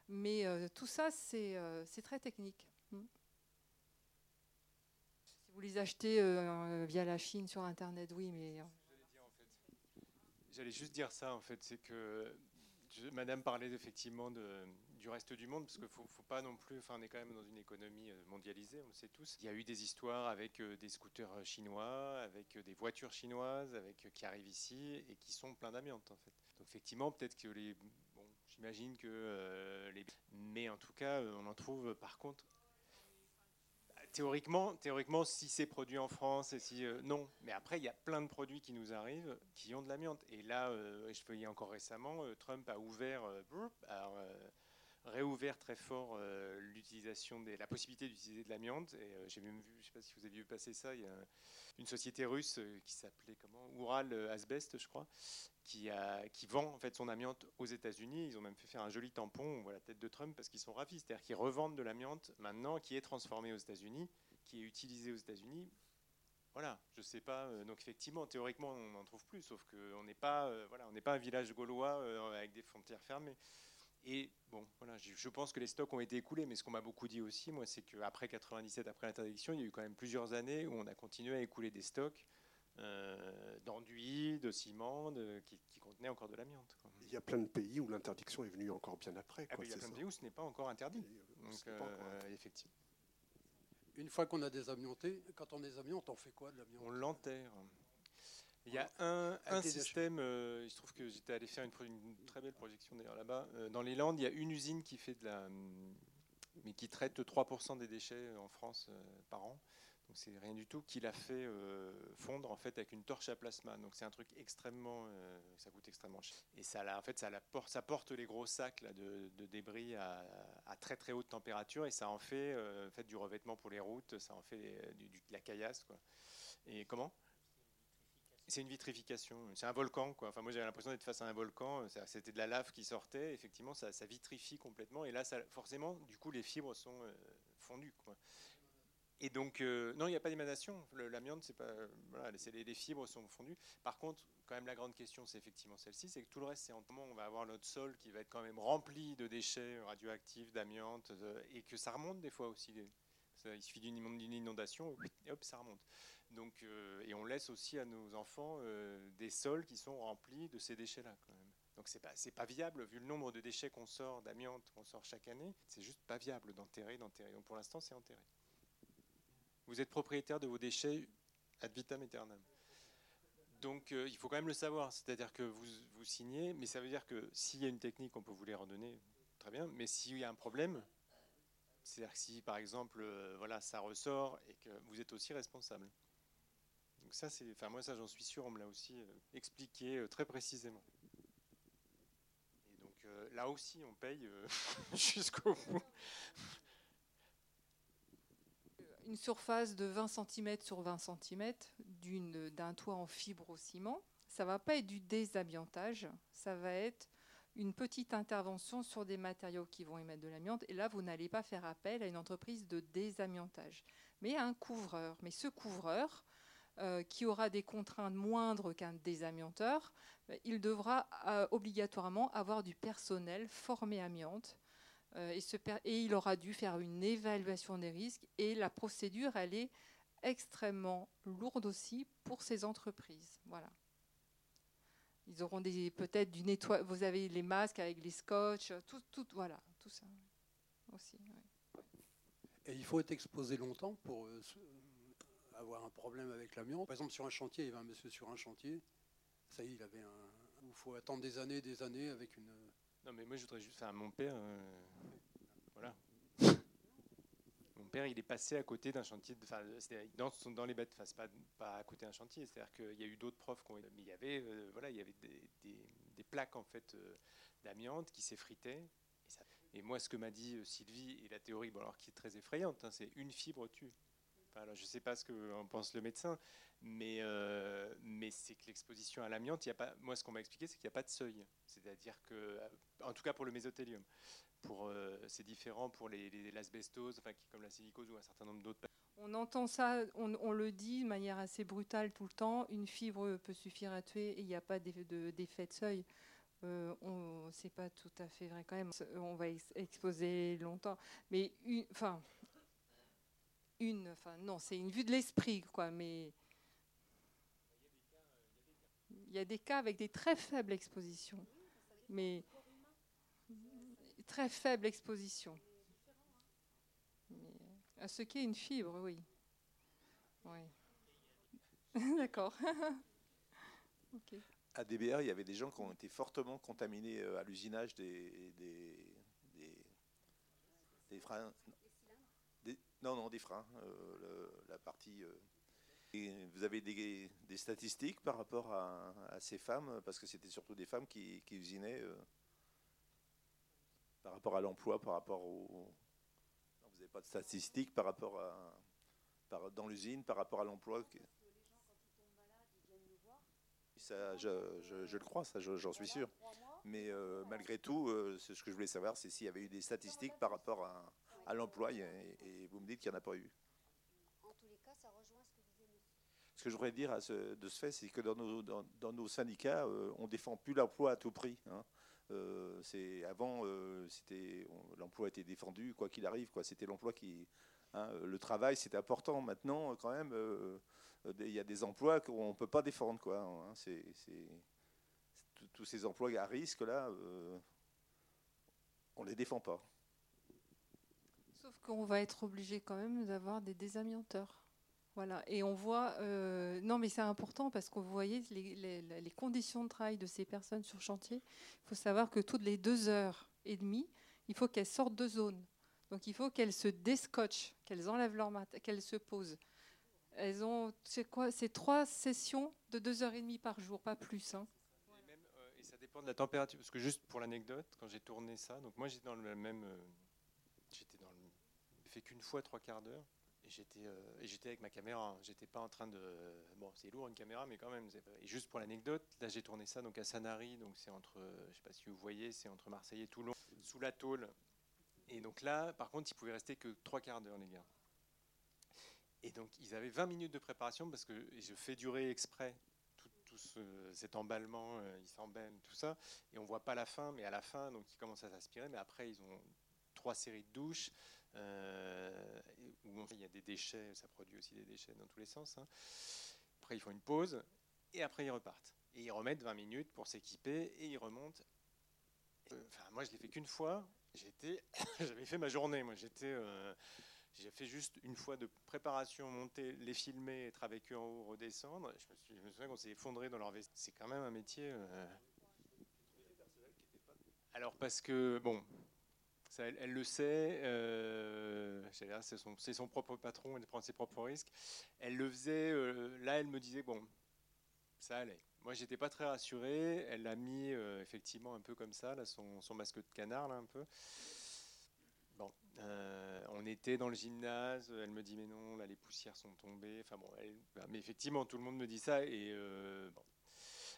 S5: Mais euh, tout ça, c'est très technique. Hmm. Si vous les achetez via la Chine sur Internet, oui, mais.
S2: J'allais juste dire ça, en fait, c'est que Madame parlait effectivement du reste du monde, parce qu'il ne faut, pas non plus, enfin on est quand même dans une économie euh, mondialisée, on le sait tous. Il y a eu des histoires avec euh, des scooters chinois, avec euh, des voitures chinoises, avec qui arrivent ici et qui sont pleins d'amiante en fait. Donc effectivement, peut-être que les, bon, j'imagine que les, mais en tout cas, on en trouve par contre théoriquement, théoriquement, si c'est produit en France, et si euh, non, mais après il y a plein de produits qui nous arrivent qui ont de l'amiante. Et là, euh, je voyais encore récemment, euh, Trump a ouvert, a réouvert très fort l'utilisation des, la possibilité d'utiliser de l'amiante. Et j'ai même vu, je ne sais pas si vous avez vu passer ça, il y a une société russe qui s'appelait comment? Ural Asbest, je crois, qui, vend en fait son amiante aux États-Unis. Ils ont même fait faire un joli tampon, on la tête de Trump parce qu'ils sont ravis. C'est-à-dire qu'ils revendent de l'amiante maintenant qui est transformée aux États-Unis, qui est utilisée aux États-Unis. Voilà, je sais pas. Euh, donc effectivement, théoriquement, on n'en trouve plus, sauf qu'on n'est pas, euh, voilà, on n'est pas un village gaulois euh, avec des frontières fermées. Et bon, voilà, je pense que les stocks ont été écoulés, mais ce qu'on m'a beaucoup dit aussi, moi, c'est qu'après 97, après l'interdiction, il y a eu quand même plusieurs années où on a continué à écouler des stocks euh, d'enduit, de ciment, qui, qui, contenait encore de l'amiante.
S1: Il y a plein de pays où l'interdiction est venue encore bien après.
S2: Ah, il y a plein de pays où ce n'est pas encore interdit. Donc, euh, effectivement.
S10: Une fois qu'on a désamianté, quand on désamiante, on fait quoi de l'amiante?
S2: On l'enterre. Il y a un, un système, euh, il se trouve que j'étais allé faire une, très belle projection d'ailleurs là-bas. dans les Landes, il y a une usine qui fait de la. mais qui traite 3% des déchets en France par an donc c'est rien du tout, qu'il a fait euh, fondre en fait avec une torche à plasma. Donc c'est un truc extrêmement, euh, ça coûte extrêmement cher. Et ça, en fait, ça, la porte, ça porte les gros sacs là, de, débris à, très très haute température et ça en fait, euh, fait du revêtement pour les routes, ça en fait du, de la caillasse quoi. Et comment? C'est une vitrification, c'est un volcan. Quoi. Enfin, moi j'avais l'impression d'être face à un volcan, c'était de la lave qui sortait, effectivement ça, vitrifie complètement, et là forcément, du coup les fibres sont fondues. Quoi. Et donc, euh, non, il n'y a pas d'émanation. L'amiante, c'est pas, voilà, les, fibres sont fondues. Par contre, quand même, la grande question, c'est effectivement celle-ci, c'est que tout le reste, c'est en moment on va avoir notre sol qui va être quand même rempli de déchets radioactifs, d'amiante, et que ça remonte des fois aussi. il suffit d'une inondation, et hop, ça remonte. Donc, euh, et on laisse aussi à nos enfants euh, des sols qui sont remplis de ces déchets-là, quand même. Donc c'est pas pas viable vu le nombre de déchets qu'on sort d'amiante qu'on sort chaque année, c'est juste pas viable d'enterrer d'enterrer. Donc pour l'instant c'est enterré. Vous êtes propriétaire de vos déchets ad vitam aeternam. Donc euh, il faut quand même le savoir, c'est-à-dire que vous, vous signez, mais ça veut dire que s'il y a une technique, on peut vous les redonner, très bien, mais s'il y a un problème, c'est-à-dire que si par exemple voilà, ça ressort et que vous êtes aussi responsable. Donc ça, c'est, enfin moi ça j'en suis sûr, on me l'a aussi euh, expliqué très précisément. Et donc là aussi on paye jusqu'au bout
S5: une surface de 20 cm sur 20 cm d'un toit en fibre au ciment. Ça va pas être du désamiantage, ça va être une petite intervention sur des matériaux qui vont émettre de l'amiante. Et là, vous n'allez pas faire appel à une entreprise de désamiantage, mais à un couvreur. Mais ce couvreur, euh, qui aura des contraintes moindres qu'un désamianteur, euh, il devra euh, obligatoirement avoir du personnel formé amiante euh, et, il aura dû faire une évaluation des risques. Et la procédure, elle est extrêmement lourde aussi pour ces entreprises. Voilà. Ils auront peut-être du nettoyage. Vous avez les masques avec les scotch, tout, tout voilà, tout ça aussi.
S10: Et il faut être exposé longtemps pour euh, avoir un problème avec l'amiante. Par exemple, sur un chantier, il y a un monsieur sur un chantier. ça y est, il avait un. Il faut attendre des années, des années avec une.
S2: Non, mais moi, je voudrais juste. Enfin, mon père. euh, voilà. Mon père, il est passé à côté d'un chantier. de- Enfin, dans, dans les bêtes. Pas, à côté d'un chantier. C'est-à-dire qu'il y a eu d'autres profs qui ont. Mais il y avait, euh, voilà, il y avait des, plaques, en fait, euh, d'amiante qui s'effritaient. Et moi, ce que m'a dit euh, Sylvie, et la théorie, bon, alors qui est très effrayante, hein, c'est une fibre tue. Alors, je ne sais pas ce qu'en pense le médecin, mais, euh, mais c'est que l'exposition à l'amiante, moi, ce qu'on m'a expliqué, c'est qu'il n'y a pas de seuil. C'est-à-dire que, euh, en tout cas pour le mésothélium, euh, c'est différent pour les, les- l'asbestose, enfin, comme la silicose ou un certain nombre d'autres.
S5: On entend ça, on, le dit de manière assez brutale tout le temps. Une fibre peut suffire à tuer et il n'y a pas d'eff- de- d'effet de seuil. Euh, on c'est pas tout à fait vrai quand même. On va ex- exposer longtemps, mais enfin, non, c'est une vue de l'esprit quoi. Mais il y a des cas avec des très faibles expositions, mais très faible exposition. Mais, à ce qu'est une fibre, oui. D'accord.
S9: À DBR, il y avait des gens qui ont été fortement contaminés euh, à l'usinage des, des. Non, non, des freins. euh, le- la partie. euh. Et vous avez des, des statistiques par rapport à, à ces femmes, parce que c'était surtout des femmes qui, qui usinaient euh, par rapport à l'emploi, par rapport au. Non, vous n'avez pas de statistiques par rapport à. par- dans l'usine, par rapport à l'emploi. que- ça, je, je- je le crois, ça, je- j'en suis sûr. Mais euh, malgré tout, euh, ce que je voulais savoir, c'est s'il y avait eu des statistiques par rapport à, à l'emploi, et, et vous me dites qu'il n'y en a pas eu.
S4: En tous les cas, ça rejoint ce que disait monsieur.
S9: Ce que je voudrais dire à ce- de ce fait, c'est que dans nos, dans, dans nos syndicats, euh, on défend plus l'emploi à tout prix. hein. Euh, c'est avant, euh, c'était l'emploi était défendu quoi qu'il arrive. Quoi, c'était l'emploi qui, hein, le travail, c'était important. Maintenant, quand même, il y a des emplois qu'on peut pas défendre. Quoi, hein. c'est, c'est- tous- ces emplois à risque là, on les défend pas.
S5: Sauf qu'on va être obligé quand même d'avoir des désamianteurs. Voilà. Et on voit. euh, non, mais c'est important parce que vous voyez les, conditions de travail de ces personnes sur chantier. Il faut savoir que toutes les deux heures et demie, il faut qu'elles sortent de zone. Donc il faut qu'elles se déscotchent, qu'elles enlèvent leur mat, qu'elles se posent. Elles ont, c'est quoi C'est trois sessions de deux heures et demie par jour, pas plus. hein.
S2: Et, euh, ça dépend de la température. Parce que juste pour l'anecdote, quand j'ai tourné ça, donc moi j'étais dans le même. euh, j'étais dans le. J'ai fait qu'une fois trois quarts d'heure. Et j'étais, euh, et j'étais avec ma caméra. hein. J'étais pas en train de. Bon, c'est lourd une caméra, mais quand même. Et juste pour l'anecdote, là j'ai tourné ça donc à Sanary, donc c'est entre, je sais pas si vous voyez, c'est entre Marseille et Toulon, sous la tôle. Et donc là, par contre, ils pouvaient rester que trois quarts d'heure, les gars. Et donc ils avaient 20 minutes de préparation parce que je fais durer exprès tout, tout ce- cet emballement, euh, ils s'emballent, tout ça, et on voit pas la fin, mais à la fin, donc ils commencent à s'aspirer, mais après ils ont trois séries de douches, euh, où il y a des déchets, ça produit aussi des déchets dans tous les sens. hein. Après ils font une pause, et après ils repartent. Et ils remettent 20 minutes pour s'équiper, et ils remontent. Euh, Enfin, moi je l'ai fait qu'une fois, j'avais fait ma journée, moi j'étais... euh, j'ai fait juste une fois de préparation, monter, les filmer, être avec eux en haut, redescendre. Je me, suis, je me souviens qu'on s'est effondré dans leur veste. C'est quand même un métier. euh, Alors parce que bon, elle, le sait. euh, c'est son, propre patron, elle prend ses propres risques. Elle le faisait. euh, là, elle me disait bon, ça allait. Moi, j'étais pas très rassuré. Elle l'a mis euh, effectivement un peu comme ça, son, masque de canard, là, un peu. Bon, on était dans le gymnase, elle me dit mais non, là les poussières sont tombées. Enfin bon, bah, mais effectivement tout le monde me dit ça et bon.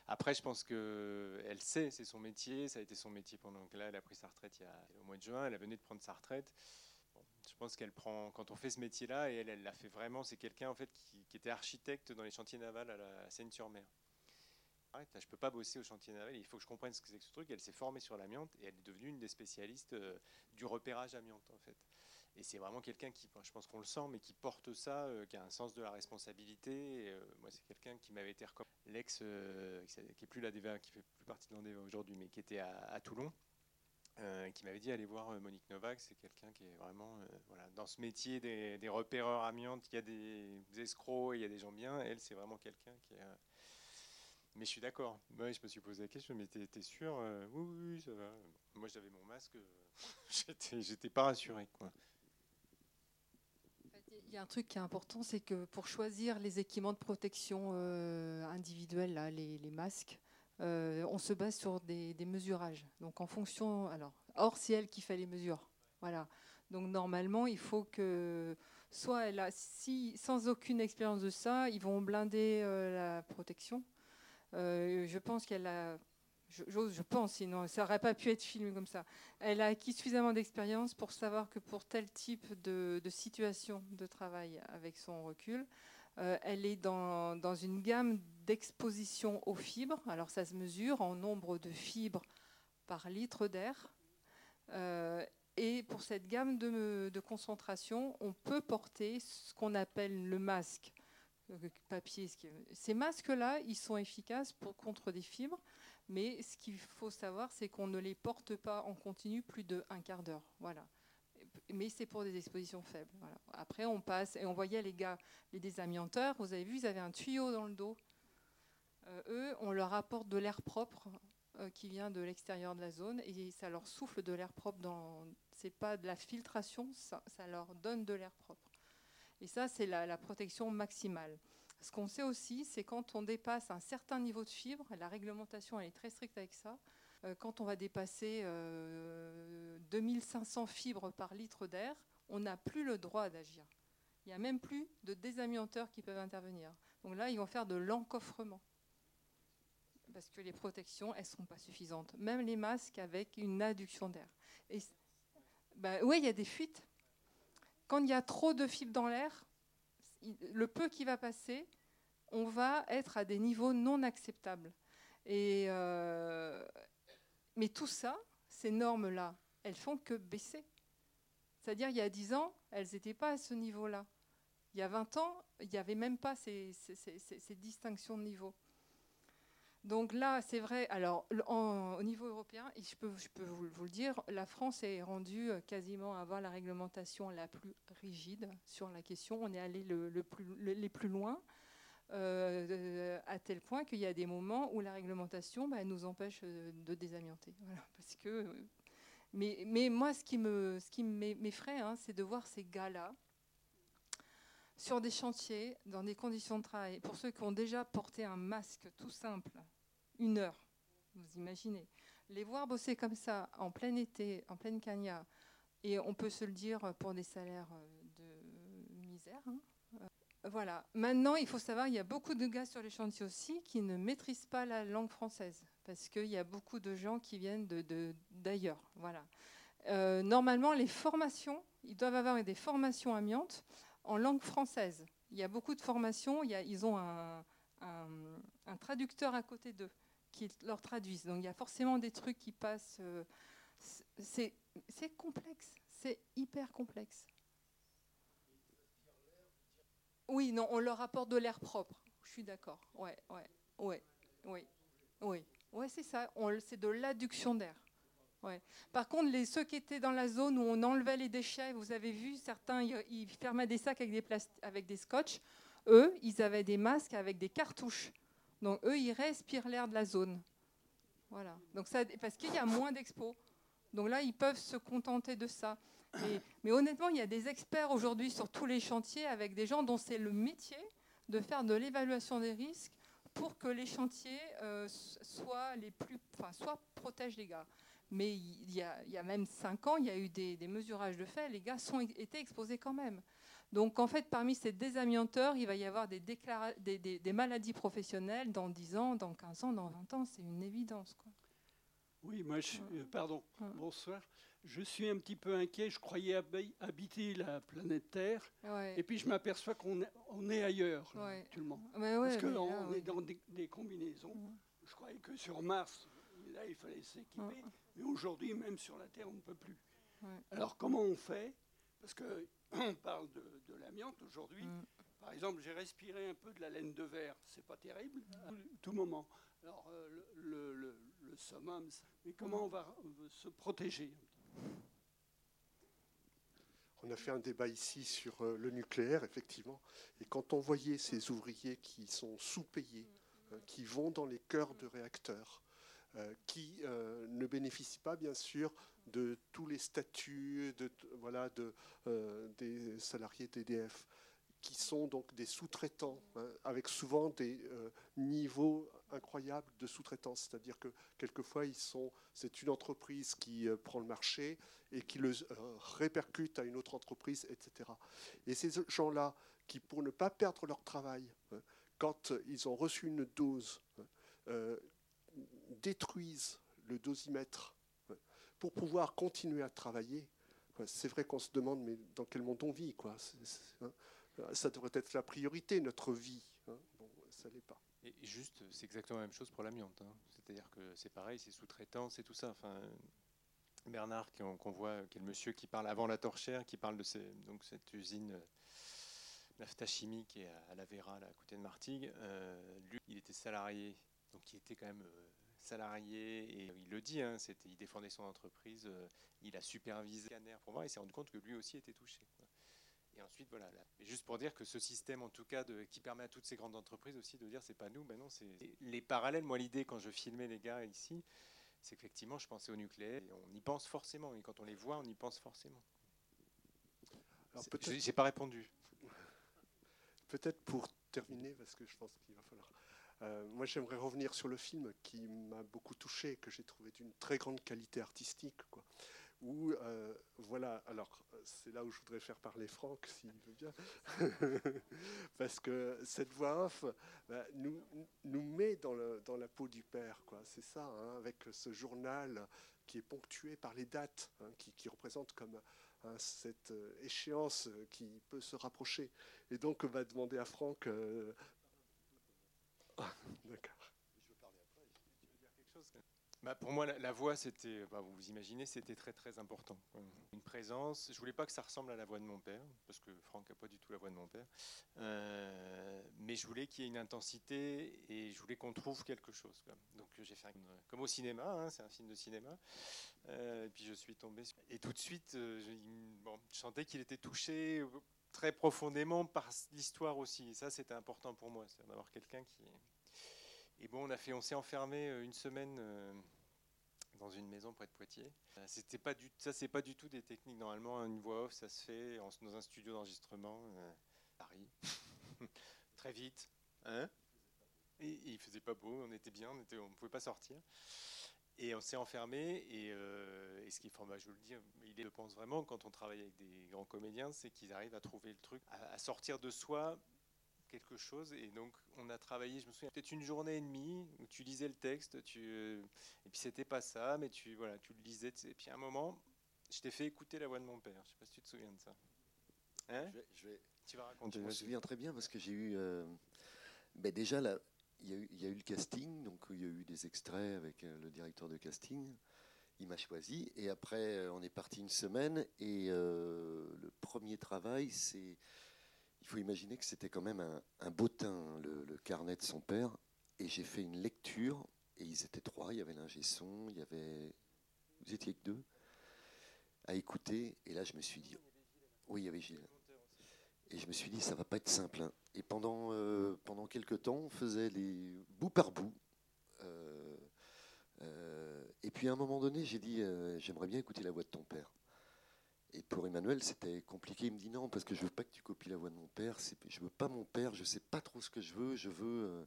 S2: Après, je pense que elle sait, c'est son métier, ça a été son métier pendant que là, elle a pris sa retraite il y a, au mois de juin, elle venait de prendre sa retraite. Je pense qu'elle prend, quand on fait ce métier-là, et elle, l'a fait vraiment, c'est quelqu'un en fait qui, était architecte dans les chantiers navals à la Seine-sur-Mer. Arrête, là, je peux pas bosser au chantier naval, il faut que je comprenne ce que c'est que ce truc. Elle s'est formée sur l'amiante et elle est devenue une des spécialistes euh, du repérage amiante en fait. Et c'est vraiment quelqu'un qui, je pense qu'on le sent, mais qui porte ça, euh, qui a un sens de la responsabilité. Euh, moi, c'est quelqu'un qui m'avait été recommandé, l'ex, euh, qui est- est plus la DVA, qui fait plus partie de l'Andeva aujourd'hui, mais qui était à, Toulon, qui m'avait dit allez voir Monique Novak. C'est quelqu'un qui est vraiment, voilà, dans ce métier des, des repéreurs amiantes, il y a des escrocs, et il y a des gens bien. Elle, c'est vraiment quelqu'un qui a Mais je suis d'accord. Moi, je me suis posé la question, mais t'es sûr Oui, oui, ça va. Moi, j'avais mon masque, j'étais pas rassuré. Quoi.
S5: Il y a un truc qui est important, c'est que pour choisir les équipements de protection euh, individuels, là, les, masques, euh, on se base sur des, mesurages. Donc en fonction, alors, or c'est elle qui fait les mesures. Voilà. Donc normalement, il faut que soit elle a, si sans aucune expérience de ça, ils vont blinder la protection. Euh, je pense qu'elle a, je pense, sinon ça n'aurait pas pu être filmé comme ça. Elle a acquis suffisamment d'expérience pour savoir que pour tel type de, situation de travail avec son recul, euh, elle est dans, une gamme d'exposition aux fibres. Alors ça se mesure en nombre de fibres par litre d'air. Euh, et pour cette gamme de, concentration, on peut porter ce qu'on appelle le masque papier. Ces masques-là, ils sont efficaces pour, contre des fibres, mais ce qu'il faut savoir, c'est qu'on ne les porte pas en continu plus d'un quart d'heure. Voilà. Mais c'est pour des expositions faibles. Après, on passe, et on voyait les gars, les désamianteurs, vous avez vu, ils avaient un tuyau dans le dos. Euh, eux, on leur apporte de l'air propre euh, qui vient de l'extérieur de la zone et ça leur souffle de l'air propre. Dans, c'est pas de la filtration, ça, ça leur donne de l'air propre. Et ça, c'est la, protection maximale. Ce qu'on sait aussi, c'est quand on dépasse un certain niveau de fibre, la réglementation elle est très stricte avec ça, euh, quand on va dépasser 2500 euh, fibres par litre d'air, on n'a plus le droit d'agir. Il n'y a même plus de désamianteurs qui peuvent intervenir. Donc là, ils vont faire de l'encoffrement. Parce que les protections, elles ne seront pas suffisantes. Même les masques avec une adduction d'air. Ben, oui, il y a des fuites quand il y a trop de fibres dans l'air, le peu qui va passer, on va être à des niveaux non acceptables. Et, euh, mais tout ça, ces normes-là, elles font que baisser. C'est-à-dire, il y a 10 ans, elles n'étaient pas à ce niveau-là. Il y a 20 ans, il n'y avait même pas ces, ces distinctions de niveau. Donc là, c'est vrai. Alors, au niveau européen, je peux, vous, le dire, la France est rendue euh, quasiment avoir la réglementation la plus rigide sur la question. On est allé les plus loin, euh, à tel point qu'il y a des moments où la réglementation bah, nous empêche euh, de désamianter. parce que, mais, mais, moi, ce qui me, ce qui m'effraie, hein, c'est de voir ces gars-là sur des chantiers, dans des conditions de travail. Pour ceux qui ont déjà porté un masque tout simple, une heure. Vous imaginez. Les voir bosser comme ça, en plein été, en pleine cagna, et on peut se le dire pour des salaires euh, de misère. Hein. Euh, voilà. Maintenant, il faut savoir, il y a beaucoup de gars sur les chantiers aussi qui ne maîtrisent pas la langue française, parce qu'il y a beaucoup de gens qui viennent d'ailleurs. Voilà. Euh, normalement, les formations, ils doivent avoir des formations amiantes en langue française. Il y a beaucoup de formations, ils ont un traducteur à côté d'eux qui leur traduisent. Donc il y a forcément des trucs qui passent. Euh, c'est complexe, c'est hyper complexe. Oui, non, on leur apporte de l'air propre. Je suis d'accord. Ouais, ouais, ouais, oui, ouais, c'est ça. C'est de l'adduction d'air. Ouais. Par contre, les, ceux qui étaient dans la zone où on enlevait les déchets, vous avez vu, certains, ils, fermaient des sacs avec des, avec des scotch. Eux, ils avaient des masques avec des cartouches. Donc eux, ils respirent l'air de la zone. Voilà. Donc ça, parce qu'il y a moins d'expos. Donc là, ils peuvent se contenter de ça. mais honnêtement, il y a des experts aujourd'hui sur tous les chantiers avec des gens dont c'est le métier de faire de l'évaluation des risques pour que les chantiers euh, soient les plus, enfin, soit protègent les gars. Mais il y, a, y a même cinq ans, il y a eu des, mesurages de fait. Les gars sont étaient exposés quand même. Donc en fait, parmi ces désamianteurs, il va y avoir des, des, maladies professionnelles dans 10 ans, dans 15 ans, dans 20 ans, c'est une évidence. Quoi.
S11: Oui, moi, je, euh, pardon, bonsoir. Je suis un petit peu inquiet, je croyais habiter la planète Terre, et puis je m'aperçois qu'on est, ailleurs, actuellement. Parce qu'on ah est dans des, combinaisons. Je croyais que sur Mars, là, il fallait s'équiper, mais aujourd'hui, même sur la Terre, on ne peut plus. Alors comment on fait Parce que on parle de, l'amiante aujourd'hui. Mm. Par exemple, j'ai respiré un peu de la laine de verre, c'est pas terrible, à tout moment. Alors, euh, le, summum, mais comment on va se protéger
S1: on a fait un débat ici sur euh, le nucléaire, effectivement, et quand on voyait ces ouvriers qui sont sous-payés hein, qui vont dans les cœurs de réacteurs, qui ne bénéficient pas, bien sûr, de tous les statuts de, voilà, de, des salariés d'EDF qui sont donc des sous-traitants, hein, avec souvent des euh, niveaux incroyables de sous-traitance. C'est-à-dire que quelquefois, ils sont, c'est une entreprise qui euh, prend le marché et qui le euh, répercute à une autre entreprise, etc. Et ces gens-là, qui pour ne pas perdre leur travail, hein, quand ils ont reçu une dose, hein, détruisent le dosimètre pour pouvoir continuer à travailler. C'est vrai qu'on se demande, mais dans quel monde on vit quoi ça devrait être la priorité, notre vie. Hein. Bon, ça l'est pas.
S2: Et juste, c'est exactement la même chose pour l'amiante. Hein. C'est-à-dire que c'est pareil, c'est sous-traitant, c'est tout ça. Enfin, Bernard, qu'on voit, qui est le monsieur qui parle avant la torchère, qui parle de cette usine euh, Nafta Chimique à la Vera, là, à côté de Martigues. Euh, lui, il était salarié, donc il était quand même euh, salarié, et il le dit, hein, il défendait son entreprise, il a supervisé Scanner pour voir, et s'est rendu compte que lui aussi était touché. Et ensuite, voilà. juste pour dire que ce système, en tout cas, de, qui permet à toutes ces grandes entreprises aussi de dire c'est pas nous, ben non, c'est les parallèles. Moi, l'idée quand je filmais les gars ici, c'est qu'effectivement, je pensais au nucléaire. Et on y pense forcément. Et quand on les voit, on y pense forcément. J'ai pas répondu.
S1: Peut-être pour terminer, parce que je pense qu'il va falloir. Euh, moi, j'aimerais revenir sur le film qui m'a beaucoup touché, que j'ai trouvé d'une très grande qualité artistique. Quoi euh, voilà, alors c'est là où je voudrais faire parler Franck, s'il veut bien, parce que cette voix off bah, nous, met dans, la peau du père. C'est ça, hein, avec ce journal qui est ponctué par les dates, hein, qui, qui représente comme hein, cette échéance qui peut se rapprocher. Et donc, on va demander à Franck. Euh, d'accord.
S2: Bah, pour moi, la, voix, c'était, bah, vous imaginez, c'était très très important. Une présence. Je voulais pas que ça ressemble à la voix de mon père, parce que Franck n'a pas du tout la voix de mon père. Euh, mais je voulais qu'il y ait une intensité et je voulais qu'on trouve quelque chose. Donc j'ai fait comme au cinéma, hein, c'est un film de cinéma. Euh, et puis je suis tombé. Et tout de suite, euh, je, sentais qu'il était touché très profondément par l'histoire aussi. Et ça, c'était important pour moi, c'est d'avoir quelqu'un qui. Et bon, on a fait, on s'est enfermé une semaine dans une maison près de Poitiers. Euh, c'était pas du, ça, c'est pas du tout des techniques. Normalement, une voix off, ça se fait dans un studio d'enregistrement, euh, Paris, très vite. Hein? Et, il faisait pas beau, on était bien, on on pouvait pas sortir. Et on s'est enfermé. Et, euh, ce qui est bah, je vous le dis, il le pense vraiment quand on travaille avec des grands comédiens, c'est qu'ils arrivent à trouver le truc, à sortir de soi quelque chose. Et donc, on a travaillé, je me souviens, peut-être une journée et demie où tu lisais le texte, tu, euh, et puis c'était pas ça, mais tu, voilà, tu le lisais. Et puis à un moment, je t'ai fait écouter la voix de mon père. Je sais pas si tu te souviens de ça.
S12: Hein? Je, vais, tu vas raconter. Je me souviens très bien parce que j'ai eu. Euh, ben déjà, là, il y, a eu le casting, donc il y a eu des extraits avec euh, le directeur de casting. Il m'a choisi et après on est parti une semaine et le premier travail c'est il faut imaginer que c'était quand même un, un bottin, le, carnet de son père. Et j'ai fait une lecture, et ils étaient trois. Il y avait l'ingé son, il y avait. Vous étiez que deux à écouter. Et là, je me suis dit. Oui, il y avait Gilles. Et je me suis dit, ça va pas être simple. Hein. Et pendant, euh, pendant quelques temps, on faisait les bout par bout. Euh, euh, et puis à un moment donné, j'ai dit, j'aimerais bien écouter la voix de ton père. Et pour Emmanuel, c'était compliqué. Il me dit non, parce que je veux pas que tu copies la voix de mon père. Je veux pas mon père. Je sais pas trop ce que je veux. Je veux.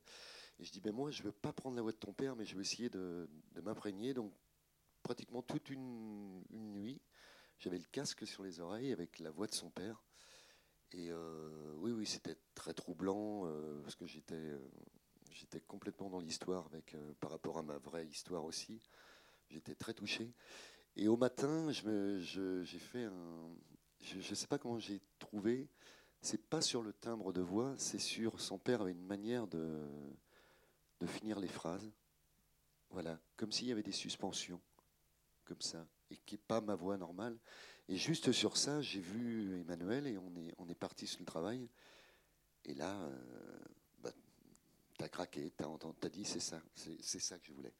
S12: Et je dis ben moi, je veux pas prendre la voix de ton père, mais je veux essayer de, m'imprégner. Donc pratiquement toute une, nuit, j'avais le casque sur les oreilles avec la voix de son père. Et euh, oui, oui, c'était très troublant euh, parce que j'étais, j'étais complètement dans l'histoire avec par rapport à ma vraie histoire aussi. J'étais très touché. Et au matin, j'ai fait un. Je ne sais pas comment j'ai trouvé. C'est pas sur le timbre de voix, c'est sur son père avait une manière de, de finir les phrases. Voilà, comme s'il y avait des suspensions, comme ça, et qui n'est pas ma voix normale. Et juste sur ça, j'ai vu Emmanuel et on est, on est parti sur le travail. Et là, euh, bah, tu as craqué, tu as, as, dit c'est ça, c'est ça que je voulais.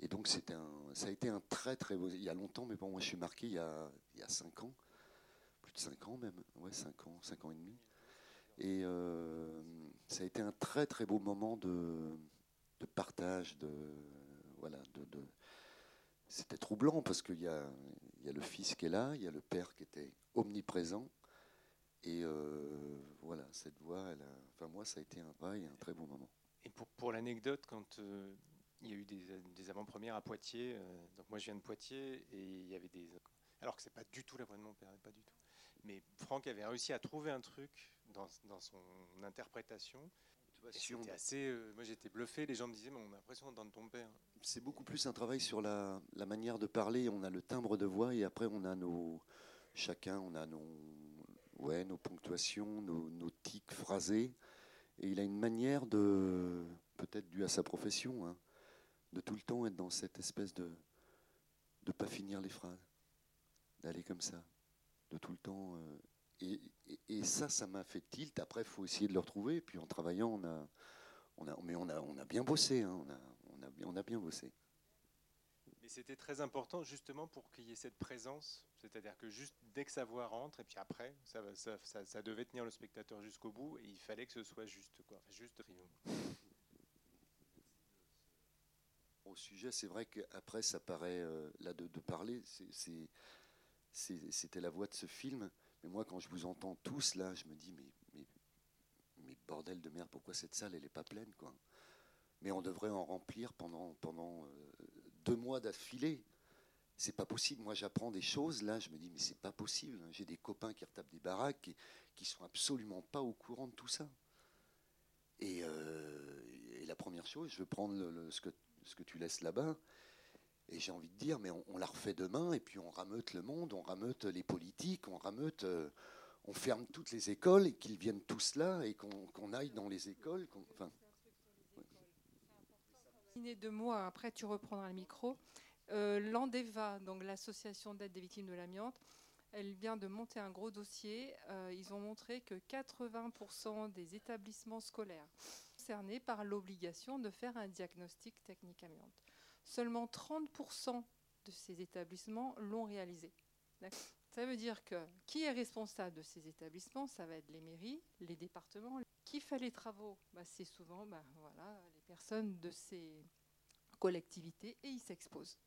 S12: Et donc, un, ça a été un très, très beau. Il y a longtemps, mais bon, moi, je suis marqué il y a, il y a 5 ans. Plus de 5 ans même. Ouais, 5 ans, 5 ans et demi. Et euh, ça a été un très, très beau moment de, partage, de voilà, de, c'était troublant parce qu'il y a, y a le fils qui est là, il y a le père qui était omniprésent. Et euh, voilà, cette voix, enfin moi, ça a été un vrai, un très bon moment.
S2: Et pour, pour l'anecdote, quand euh, il y a eu des, des avant-premières à Poitiers, donc moi je viens de Poitiers, et il y avait des. Alors que c'est pas du tout la voix de mon père, pas du tout. Mais Franck avait réussi à trouver un truc dans, dans son interprétation c'était assez. Euh, moi, j'étais bluffé. Les gens me disaient, mais on a l'impression d'entendre ton père.
S12: C'est beaucoup plus un travail sur la, la, manière de parler. On a le timbre de voix et après, on a nos. Chacun, on a nos, ouais, nos ponctuations, nos, nos tics phrasés. Et il a une manière de. Peut-être dû à sa profession, hein, de tout le temps être dans cette espèce de. de pas finir les phrases. D'aller comme ça. De tout le temps. Euh, et, ça, ça m'a fait tilt. Après, il faut essayer de le retrouver. Puis en travaillant, on a, on a, mais on a, on a bien bossé. Hein. On, a, on, a, on a bien bossé.
S2: Mais c'était très important justement pour qu'il y ait cette présence. C'est-à-dire que juste dès que sa voix rentre, et puis après, ça, ça, ça, ça devait tenir le spectateur jusqu'au bout. Et il fallait que ce soit juste. Quoi. Juste
S12: Au sujet, c'est vrai qu'après, ça paraît, euh, là, de, de parler, c'était la voix de ce film. Mais moi, quand je vous entends tous là, je me dis, mais, bordel de merde, pourquoi cette salle, elle n'est pas pleine quoi? Mais on devrait en remplir pendant, pendant euh, deux mois d'affilée. C'est pas possible. Moi, j'apprends des choses là, je me dis, mais c'est pas possible. J'ai des copains qui retapent des baraques et qui sont absolument pas au courant de tout ça. Et, euh, la première chose, je veux prendre ce, que, ce que tu laisses là-bas. Et j'ai envie de dire, mais on, la refait demain, et puis on rameute le monde, on rameute les politiques, on rameute, euh, on ferme toutes les écoles, et qu'ils viennent tous là, et qu'on aille dans les écoles. Enfin,
S5: Deux mois après, tu reprendras le micro. Euh, L'Andeva, donc l'association d'aide des victimes de l'amiante, elle vient de monter un gros dossier. Euh, ils ont montré que 80% des établissements scolaires concernés par l'obligation de faire un diagnostic technique amiante seulement 30% de ces établissements l'ont réalisé. Ça veut dire que qui est responsable de ces établissements Ça va être les mairies, les départements. Qui fait les travaux bah, C'est souvent bah, voilà, les personnes de ces collectivités et ils s'exposent.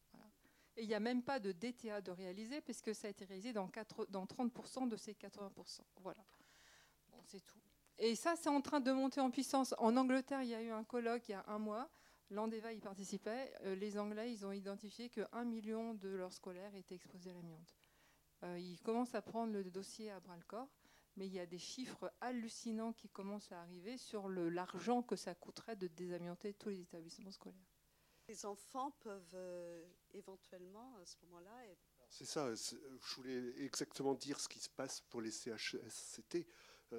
S5: Et il n'y a même pas de DTA de réaliser puisque ça a été réalisé dans, 4, dans 30% de ces 80%. Voilà. C'est tout. Et ça, c'est en train de monter en puissance. En Angleterre, il y a eu un colloque il y a un mois L'Andeva y participait. Euh, les Anglais, ils ont identifié que 1 million de leurs scolaires étaient exposés à l'amiante. Euh, ils commencent à prendre le dossier à bras le corps, mais il y a des chiffres hallucinants qui commencent à arriver sur l'argent que ça coûterait de désamianter tous les établissements scolaires.
S13: Les enfants peuvent euh, éventuellement, à ce moment-là,
S1: c'est ça, je voulais exactement dire ce qui se passe pour les CHSCT.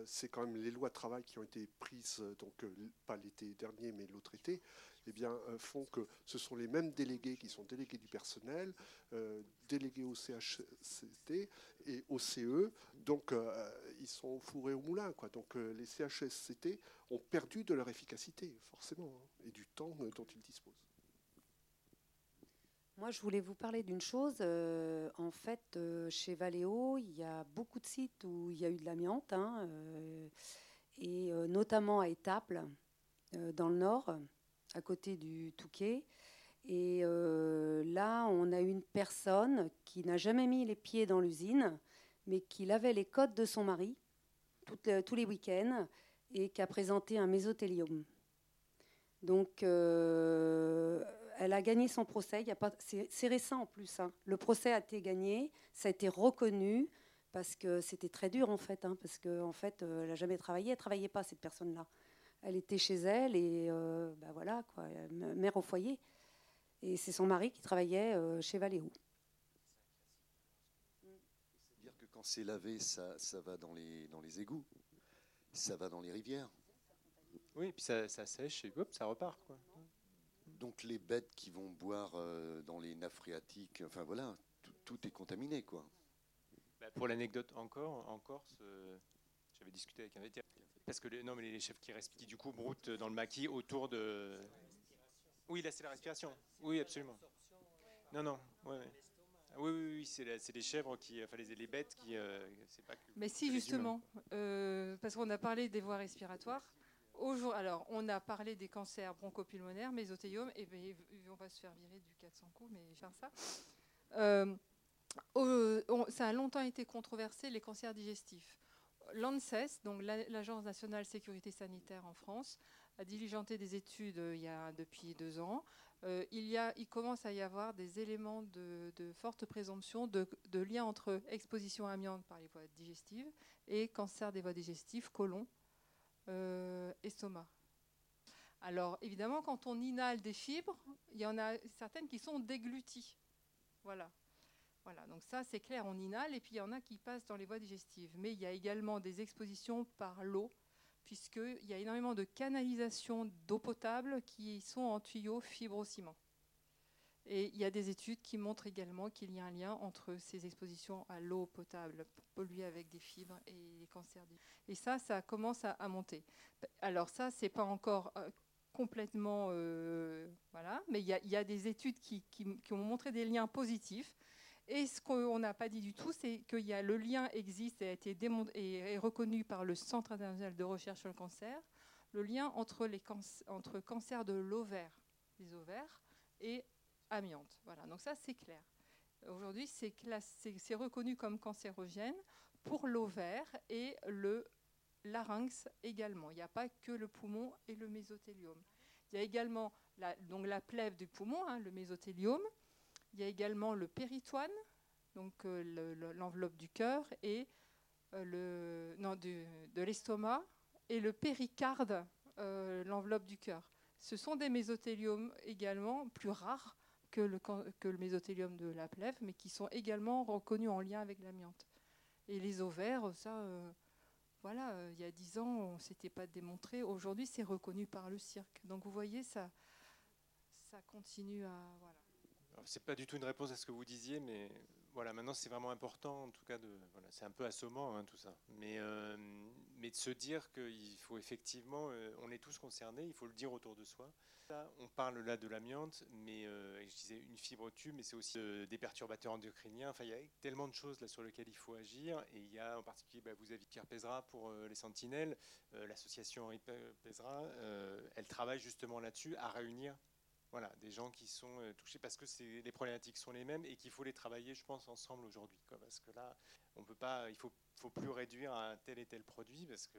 S1: C'est quand même les lois de travail qui ont été prises, donc pas l'été dernier, mais l'autre été, eh euh, font que ce sont les mêmes délégués qui sont délégués du personnel, euh, délégués au CHCT et au CE. Donc, euh, ils sont fourrés au moulin. Quoi. Donc, les CHSCT ont perdu de leur efficacité, forcément, hein, et du temps dont ils disposent.
S3: Moi, je voulais vous parler d'une chose. en fait, chez Valeo, il y a beaucoup de sites où il y a eu de l'amiante, hein, et notamment à Étaples, dans le Nord à côté du Touquet. Et euh, là, on a une personne qui n'a jamais mis les pieds dans l'usine, mais qui lavait les côtes de son mari tous les week-ends et qui a présenté un mésothélium. Donc, euh, elle a gagné son procès. C'est récent en plus. Hein. Le procès a été gagné, ça a été reconnu parce que c'était très dur en fait, hein, parce qu'en en fait, euh, elle n'a jamais travaillé, elle ne travaillait pas cette personne-là elle était chez elle et euh, bah voilà, quoi, mère au foyer. Et c'est son mari qui travaillait euh, chez Valéo.
S12: C'est-à-dire que quand c'est lavé, ça, ça, va dans les, dans les égouts, ça va dans les rivières.
S2: Oui, et puis ça, ça sèche et hop, ça repart. Quoi.
S12: Donc les bêtes qui vont boire euh, dans les nappes phréatiques, enfin voilà, tout, est contaminé. quoi.
S2: Bah, pour l'anecdote encore, en Corse, j'avais discuté avec un vétérinaire parce que les, non, mais les chefs qui, qui du coup broutent dans le maquis autour de. Oui, là c'est la respiration. Oui, absolument. Non, non. Ouais, Oui, oui, oui c'est les chèvres qui, enfin les, les bêtes qui. Euh,
S5: pas que, Mais si justement, euh, parce qu'on a parlé des voies respiratoires. Alors, on a parlé des cancers bronchopulmonaires, mésothéliome, et ben, on va se faire virer du 400 coups, mais faire ça. Euh, ça a longtemps été controversé, les cancers digestifs. L'ANSES, donc l'Agence nationale sécurité sanitaire en France, a diligenté des études euh, il y a, depuis deux ans. Euh, il, y a, il commence à y avoir des éléments de, forte présomption de, lien entre exposition à amiante par les voies digestives et cancer des voies digestives, côlon, euh, estomac. Alors évidemment, quand on inhale des fibres, il y en a certaines qui sont dégluties. Voilà. Voilà, donc ça c'est clair, on inhale et puis il y en a qui passent dans les voies digestives. Mais il y a également des expositions par l'eau, puisqu'il y a énormément de canalisations d'eau potable qui sont en tuyaux fibrociment. Et il y a des études qui montrent également qu'il y a un lien entre ces expositions à l'eau potable polluée avec des fibres et les cancers. Et ça, ça commence à, monter. Alors ça, c'est pas encore euh, complètement... Euh, voilà, mais il y, a des études qui, ont montré des liens positifs. Et ce qu'on n'a pas dit du tout, c'est qu'il y a le lien existe et a été et est reconnu par le Centre international de recherche sur le cancer, le lien entre, les entre cancer de l'ovaire, les ovaires, et amiante. Voilà, donc ça c'est clair. Aujourd'hui, c'est reconnu comme cancérogène pour l'ovaire et le larynx également. Il n'y a pas que le poumon et le mésothéliome. Il y a également la, donc la plèvre du poumon, hein, le mésothéliome, il y a également le péritoine, donc euh, l'enveloppe du cœur, et euh, le, non, de l'estomac, et le péricarde, euh, l'enveloppe du cœur. Ce sont des mésotéliomes également plus rares que le, que le mésothélium de la plèvre, mais qui sont également reconnus en lien avec l'amiante. Et les ovaires, ça, voilà, il y a dix ans, on ne s'était pas démontré. Aujourd'hui, c'est reconnu par le cirque. Donc vous voyez, ça, ça continue à... Voilà.
S2: C'est pas du tout une réponse à ce que vous disiez, mais voilà, maintenant c'est vraiment important, en tout cas, c'est un peu assommant hein, tout ça, mais, euh, mais de se dire qu'il faut effectivement, euh, on est tous concernés, il faut le dire autour de soi. On parle là de l'amiante, mais euh, je disais une fibre tube, mais c'est aussi des perturbateurs endocriniens. Enfin, il y a tellement de choses là sur lesquelles il faut agir, et il y a en particulier, bah, vous avez Pierre pour les Sentinelles, l'association Henri Pezra, elle travaille justement là-dessus à réunir voilà, des gens qui sont euh, touchés parce que les problématiques sont les mêmes et qu'il faut les travailler, je pense, ensemble aujourd'hui. Parce que là, on peut pas, il faut, faut plus réduire à tel et tel produit parce que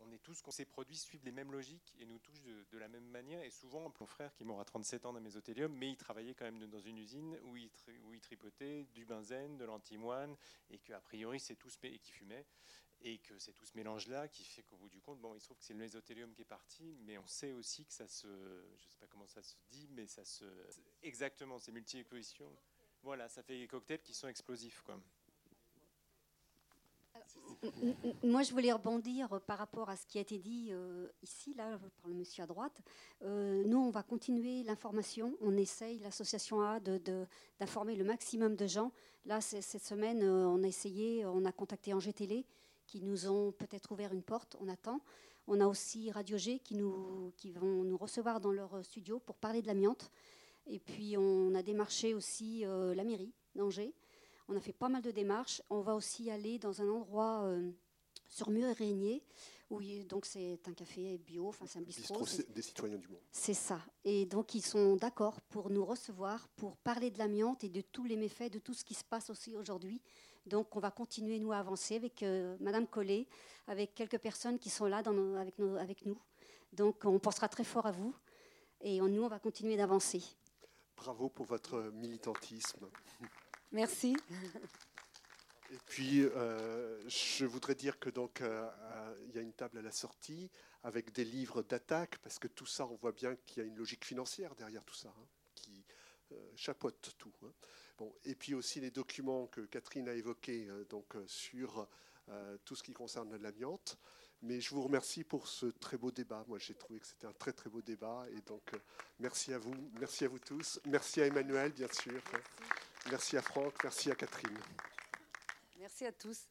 S2: on est tous, ces produits suivent les mêmes logiques et nous touchent de, la même manière. Et souvent, mon frère qui m'aura 37 ans dans mésothélium, mais il travaillait quand même dans une usine où il, tripotait du benzène, de l'antimoine, et qu'a priori, c'est tout, et qui fumait et que c'est tout ce mélange-là qui fait qu'au bout du compte, bon, il se trouve que c'est le mésothélium qui est parti, mais on sait aussi que ça se, je ne sais pas comment ça se dit, mais ça se, exactement, ces multi-expositions, voilà, ça fait des cocktails qui sont explosifs, quoi.
S4: moi, je voulais rebondir par rapport à ce qui a été dit euh, ici, là, par le monsieur à droite. Euh, nous, on va continuer l'information. On essaye, l'association A, d'informer de, le maximum de gens. Là, cette semaine, euh, on a essayé, on a contacté Angers Télé qui nous ont peut-être ouvert une porte, on attend. On a aussi Radio G qui, nous, qui vont nous recevoir dans leur studio pour parler de l'amiante. Et puis on a démarché aussi euh, la mairie d'Angers. On a fait pas mal de démarches. On va aussi aller dans un endroit euh, sur Mur et Régnier, où donc c'est un café bio, enfin c'est un bistrot.
S1: des citoyens du monde.
S4: C'est ça. Et donc ils sont d'accord pour nous recevoir, pour parler de l'amiante et de tous les méfaits, de tout ce qui se passe aussi aujourd'hui donc on va continuer, nous, à avancer avec euh, Madame Collet, avec quelques personnes qui sont là avec, nous. Donc on pensera très fort à vous et nous, on va continuer d'avancer.
S1: Bravo pour votre militantisme.
S4: Merci.
S1: Et puis, euh, je voudrais dire que donc euh, il y a une table à la sortie avec des livres d'attaque, parce que tout ça, on voit bien qu'il y a une logique financière derrière tout ça, hein, qui chapeaute tout. Hein et puis aussi les documents que Catherine a évoqués euh, donc, euh, sur euh, tout ce qui concerne l'amiante. Mais je vous remercie pour ce très beau débat. Moi, j'ai trouvé que c'était un très très beau débat. Et donc, merci à vous, merci à vous tous. Merci à Emmanuel, bien sûr. Merci, merci à Franck, merci à Catherine.
S3: Merci à tous.